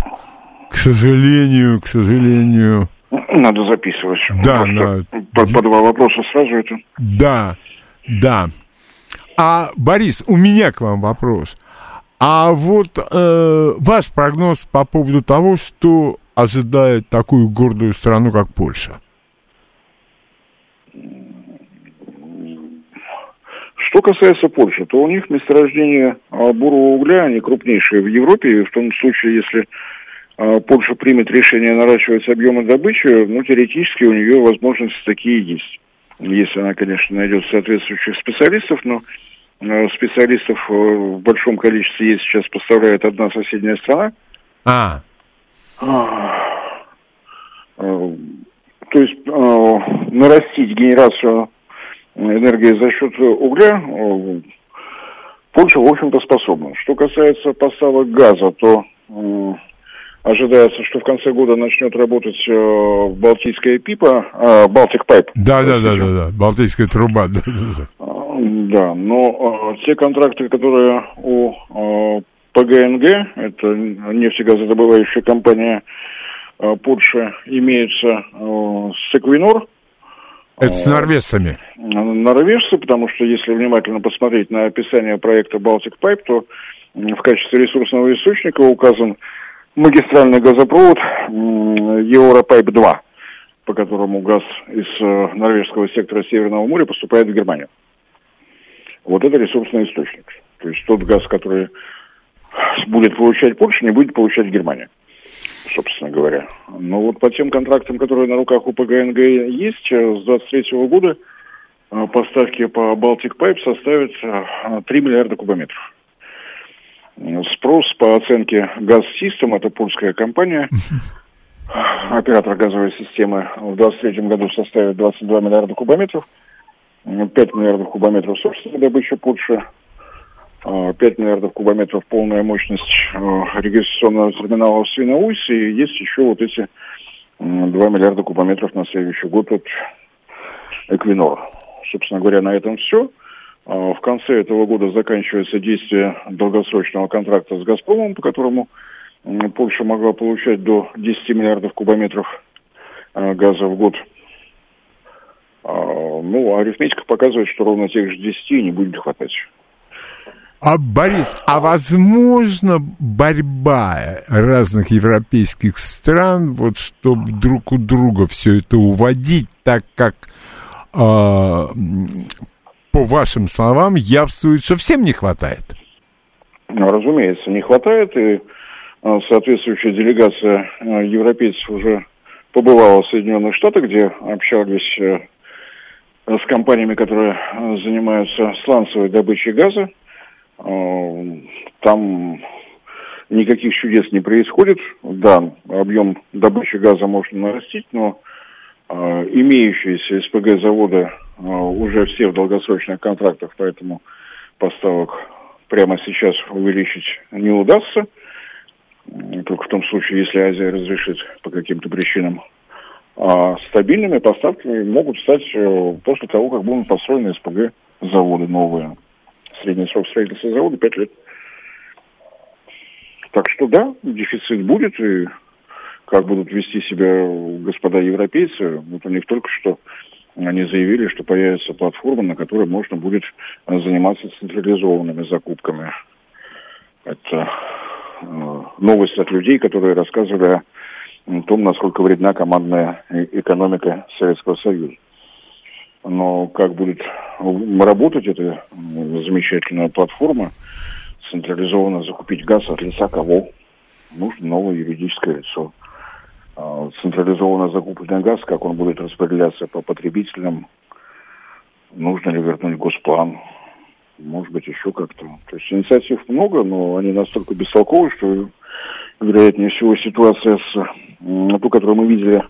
К сожалению, к сожалению. Надо записывать. Да, Просто на- по, по два вопроса сразу это. Да, да. А, Борис, у меня к вам вопрос. А вот э, ваш прогноз по поводу того, что ожидает такую гордую страну, как Польша? Что касается Польши, то у них месторождения а, бурого угля, они крупнейшие в Европе, и в том случае, если а, Польша примет решение наращивать объемы добычи, ну, теоретически у нее возможности такие есть. Если она, конечно, найдет соответствующих специалистов, но э, специалистов э, в большом количестве есть сейчас поставляет одна соседняя страна. А, Э, То есть нарастить генерацию энергии за счет угля э, Польша, в общем-то, способна. Что касается поставок газа, то э, ожидается, что в конце года начнет работать э, Балтийская ПИПа, э, Балтик Пайп. да, да, да, да, да, Балтийская труба, да, да, да. Да, но э, те контракты, которые у э, ПГНГ, это нефтегазодобывающая компания э, Польши, имеются э, с Эквинор, Это с норвежцами. норвежцы, потому что если внимательно посмотреть на описание проекта Baltic Pipe, то в качестве ресурсного источника указан магистральный газопровод Европайп 2, по которому газ из э, норвежского сектора Северного моря поступает в Германию. Вот это ресурсный источник. То есть тот газ, который будет получать Польша, не будет получать Германия, собственно говоря. Но вот по тем контрактам, которые на руках у ПГНГ есть, э, с 23 года э, поставки по Baltic Pipe составят э, 3 миллиарда кубометров. Э, Спрос по оценке Газ System, это польская компания, оператор газовой системы, в 2023 году составит 22 миллиарда кубометров, М, 5 миллиардов кубометров собственная добыча Польши, э, 5 миллиардов кубометров полная мощность э, регистрационного терминала в Свиноуйсе, и есть еще вот эти м, 2 миллиарда кубометров на следующий год от Эквинор. Собственно говоря, на этом все. А, В конце этого года заканчивается действие долгосрочного контракта с «Газпромом», по которому Польша могла получать до 10 миллиардов кубометров а, газа в год. А, Ну, а арифметика показывает, что ровно тех же 10 не будет хватать. А, Борис, а возможно борьба разных европейских стран, вот чтобы друг у друга все это уводить, так как, а, м, по вашим словам, явствует, что всем не хватает? Ну, Разумеется, не хватает, и э, соответствующая делегация э, европейцев уже побывала в Соединенных Штатах, где общались э, с компаниями, которые э, занимаются сланцевой добычей газа. Э, Там никаких чудес не происходит. Да, объем добычи газа можно нарастить, но э, имеющиеся СПГ заводы э, уже все в долгосрочных контрактах, поэтому поставок прямо сейчас увеличить не удастся. Только в том случае, если Азия разрешит по каким-то причинам. А стабильными поставками могут стать после того, как будут построены СПГ заводы новые. Средний срок строительства завода 5 лет. Так что да, дефицит будет, и как будут вести себя господа европейцы, вот у них только что они заявили, что появится платформа, на которой можно будет э, заниматься централизованными закупками. Это э, новость от людей, которые рассказывали о том, насколько вредна командная экономика Советского Союза. Но как будет работать эта замечательная платформа, централизованно закупить газ от лица кого? Нужно новое юридическое лицо. А, централизованно закупленный газ, как он будет распределяться по потребителям, нужно ли вернуть госплан, может быть, еще как-то. То есть инициатив много, но они настолько бестолковы, что, вероятнее всего, ситуация с ту, которую мы видели,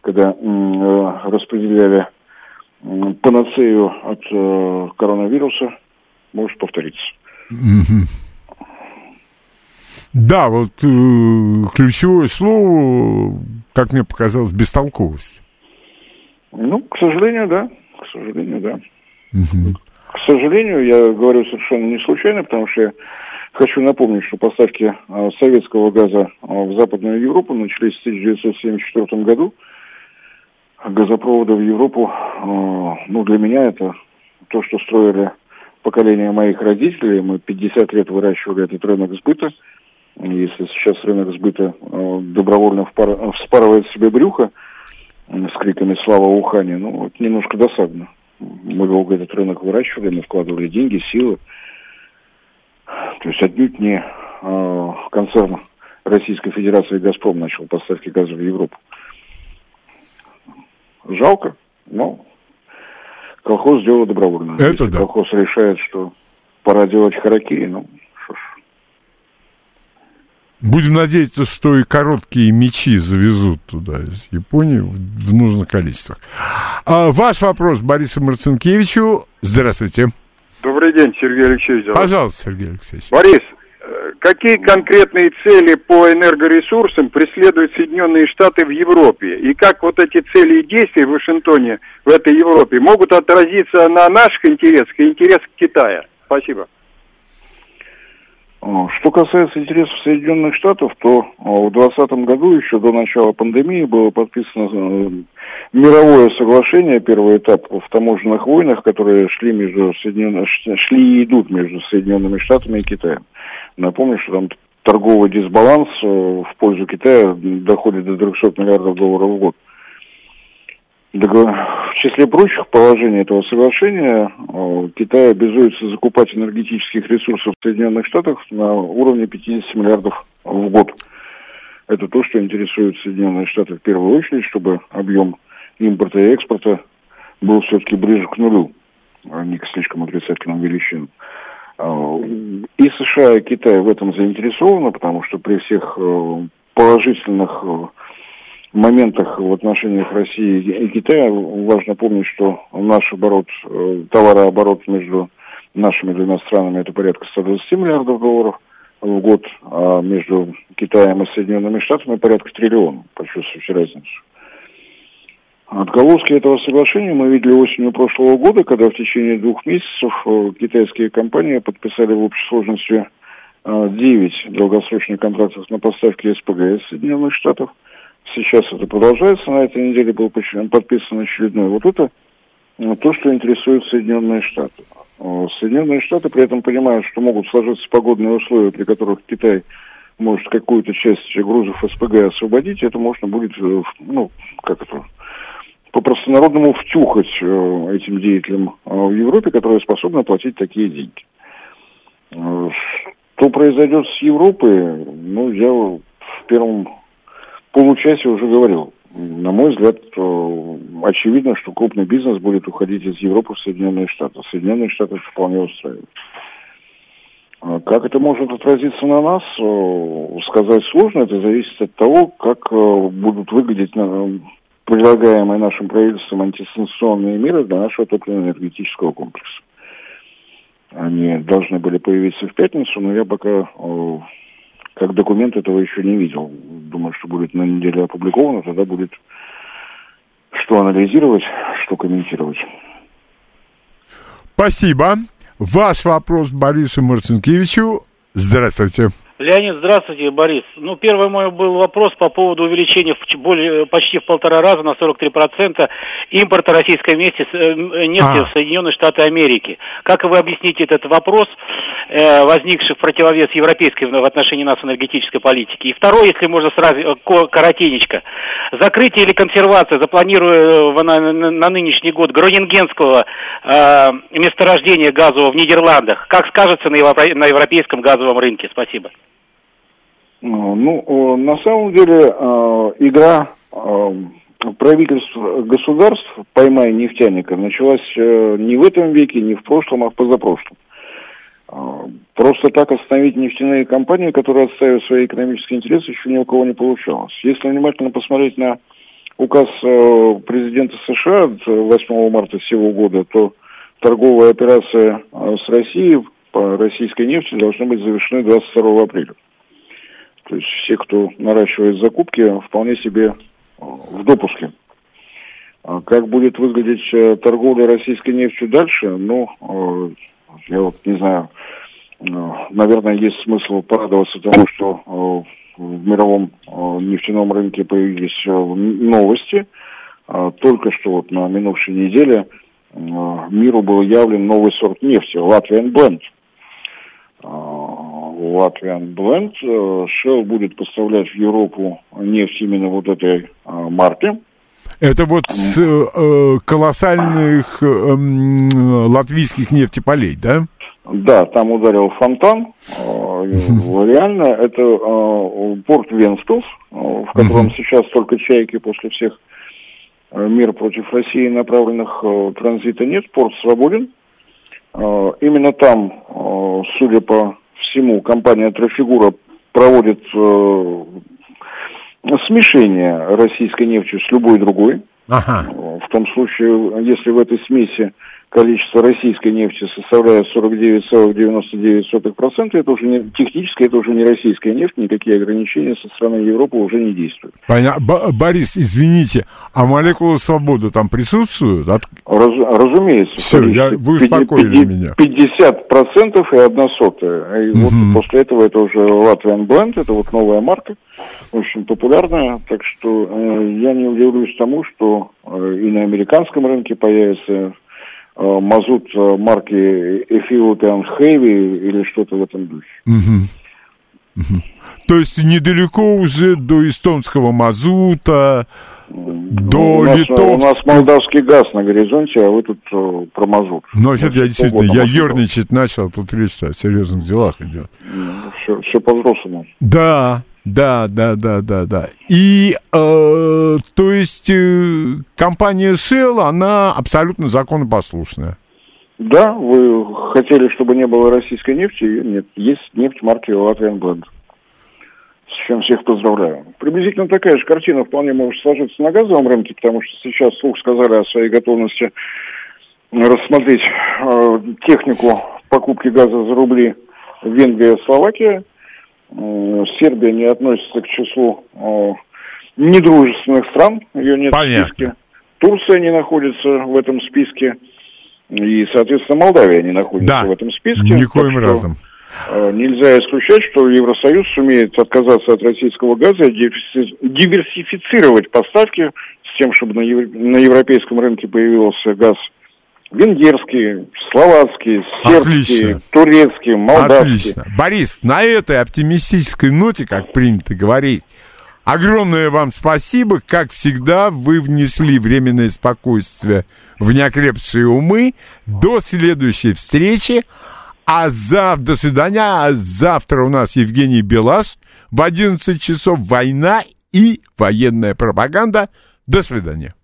когда э, распределяли панацею от э, коронавируса, может повториться. Да, вот э, ключевое слово, как мне показалось, бестолковость. Ну, к сожалению, да. К сожалению, да. К сожалению, я говорю совершенно не случайно, потому что я хочу напомнить, что поставки э, советского газа э, в Западную Европу начались в 1974 году. Газопроводы в Европу, э, ну, для меня это то, что строили поколение моих родителей. Мы 50 лет выращивали этот рынок сбыта – если сейчас рынок сбыта э, добровольно впар... вспарывает себе брюхо с криками «Слава Ухане», ну, это немножко досадно. Мы долго этот рынок выращивали, мы вкладывали деньги, силы. То есть отнюдь не концерн Российской Федерации «Газпром» начал поставки газа в Европу. Жалко, но колхоз сделал добровольно. Это Если да. колхоз решает, что пора делать харакири, ну, Будем надеяться, что и короткие мечи завезут туда из Японии в нужных количествах. А, ваш вопрос Борису Марцинкевичу. Здравствуйте. Добрый день, Сергей Алексеевич. Пожалуйста, Сергей Алексеевич. Борис, какие конкретные цели по энергоресурсам преследуют Соединенные Штаты в Европе? И как вот эти цели и действия в Вашингтоне, в этой Европе, могут отразиться на наших интересах и интересах Китая? Спасибо. А, что касается интересов Соединенных Штатов, то а, в 2020 году, еще до начала пандемии, было подписано э, мировое соглашение, первый этап в таможенных войнах, которые шли, между шли и идут между Соединенными Штатами и Китаем. Напомню, что там торговый дисбаланс э, в пользу Китая доходит до 300 миллиардов долларов в год. В числе прочих положений этого соглашения э, Китай обязуется закупать энергетических ресурсов в Соединенных Штатах на уровне 50 миллиардов в год. Это то, что интересует Соединенные Штаты в первую очередь, чтобы объем импорта и экспорта был все-таки ближе к нулю, а не к слишком отрицательным величинам. Э, и США, и Китай в этом заинтересованы, потому что при всех э, положительных моментах в отношениях России и Китая важно помнить, что наш оборот, э, товарооборот между нашими двумя странами это порядка 120 миллиардов долларов в год, а между Китаем и Соединенными Штатами порядка триллиона, почувствуйте разницу. Отголоски этого соглашения мы видели осенью прошлого года, когда в течение двух месяцев э, китайские компании подписали в общей сложности 9 э, долгосрочных контрактов на поставки СПГ из Соединенных Штатов – Сейчас это продолжается. На этой неделе был подписан очередной. Вот это ну, то, что интересует Соединенные Штаты. Соединенные Штаты при этом понимают, что могут сложиться погодные условия, при которых Китай может какую-то часть грузов СПГ освободить, это можно будет, э, ну, как это, по-простонародному втюхать э, этим деятелям э, в Европе, которые способны платить такие деньги. Что произойдет с Европой, ну, я в первом получасе уже говорил. На мой взгляд, очевидно, что крупный бизнес будет уходить из Европы в Соединенные Штаты. Соединенные Штаты вполне устраивают. А как это может отразиться на нас, сказать сложно. Это зависит от того, как будут выглядеть предлагаемые нашим правительством антисанкционные меры для нашего топливно-энергетического комплекса. Они должны были появиться в пятницу, но я пока как документ этого еще не видел. Думаю, что будет на неделе опубликовано, тогда будет что анализировать, что комментировать. Спасибо. Ваш вопрос Борису Марцинкевичу. Здравствуйте. Леонид, здравствуйте, Борис. Ну, первый мой был вопрос по поводу увеличения в более, почти в полтора раза на 43% импорта российской нефти, с- э, нефти А. в Соединенные Штаты Америки. Как вы объясните этот вопрос, э, возникший в противовес европейской в отношении нас энергетической политики? И второй, если можно сразу, э, ко- коротенечко. Закрытие или консервация, запланируя на, на- на нынешний год гронингенского э, месторождения газового в Нидерландах, как скажется на, европе- на европейском газовом рынке? Спасибо. Ну, э, на самом деле, э, игра э, правительств государств «Поймай нефтяника» началась не в этом веке, не в прошлом, а в позапрошлом. Просто так остановить нефтяные компании, которые отстаивают свои экономические интересы, еще ни у кого не получалось. Если внимательно посмотреть на указ президента США от 8 марта сего года, то торговая операция с Россией по российской нефти должны быть завершены 22 апреля. То есть все, кто наращивает закупки, вполне себе э, в допуске. А как будет выглядеть э, торговля российской нефтью дальше, ну, э, я вот не знаю, наверное, есть смысл порадоваться тому, что в мировом нефтяном рынке появились новости. А Только что вот на минувшей неделе миру был явлен новый сорт нефти, Latvian Blend. Latvian Blend. Э, Shell будет поставлять в Европу нефть именно вот этой э, марки. Это вот с э, э, колоссальных э, латвийских нефтеполей, да? Да, там ударил фонтан. Реально, это порт э, в котором сейчас только чайки после всех мер против России направленных транзита нет. Порт свободен. Именно там, судя по всему, компания Трафигура проводит э, смешение российской нефти с любой другой. Ага. В том случае, если в этой смеси количество российской нефти составляет 49,99%, это уже не, технически это уже не российская нефть, никакие ограничения со стороны Европы уже не действуют. Поня- Б- Борис, извините, а молекулы свободы там присутствуют? От- Раз- разумеется. Всё, я- вы успокоили меня. 50% и одна сотая. И вот после этого это уже Latvian Blend, это вот новая марка, очень популярная. Так что э, я не удивлюсь тому, что э, и на американском рынке появится мазут э, марки Ethiopian Heavy или что-то в этом духе. Мгм. Мгм. То есть недалеко уже до эстонского мазута, до Ну, у, нас, у литовского... нас молдавский газ на горизонте, а вы тут э, про мазут. Ну, я действительно, я может, ерничать начал, тут речь о серьезных делах идет. Все, все по-взрослому. Да, да, да, да, да, да. И, э, то есть, э, компания Shell, она абсолютно законопослушная. Да, вы хотели, чтобы не было российской нефти, ее нет. Есть нефть марки Latvian Blend. С чем всех поздравляю. Приблизительно такая же картина вполне может сложиться на газовом рынке, потому что сейчас слух сказали о своей готовности рассмотреть э, технику покупки газа за рубли Венгрия и Словакия. Сербия не относится к числу э, недружественных стран, ее нет Понятно. в списке. Турция не находится в этом списке. И, соответственно, Молдавия не находится Да, в этом списке. никоим Так разом. э, Нельзя исключать, что Евросоюз сумеет отказаться от российского газа и диверсифицировать поставки с тем, чтобы на, ев- на европейском рынке появился газ венгерский, словацкий, сербский, Отлично. турецкий, молдавский. Отлично. Борис, на этой оптимистической ноте, как принято говорить, огромное вам спасибо. Как всегда, вы внесли временное спокойствие в неокрепшие умы. До следующей встречи. А зав... до свидания. А завтра у нас Евгений Белаш. В 11 часов война и военная пропаганда. До свидания.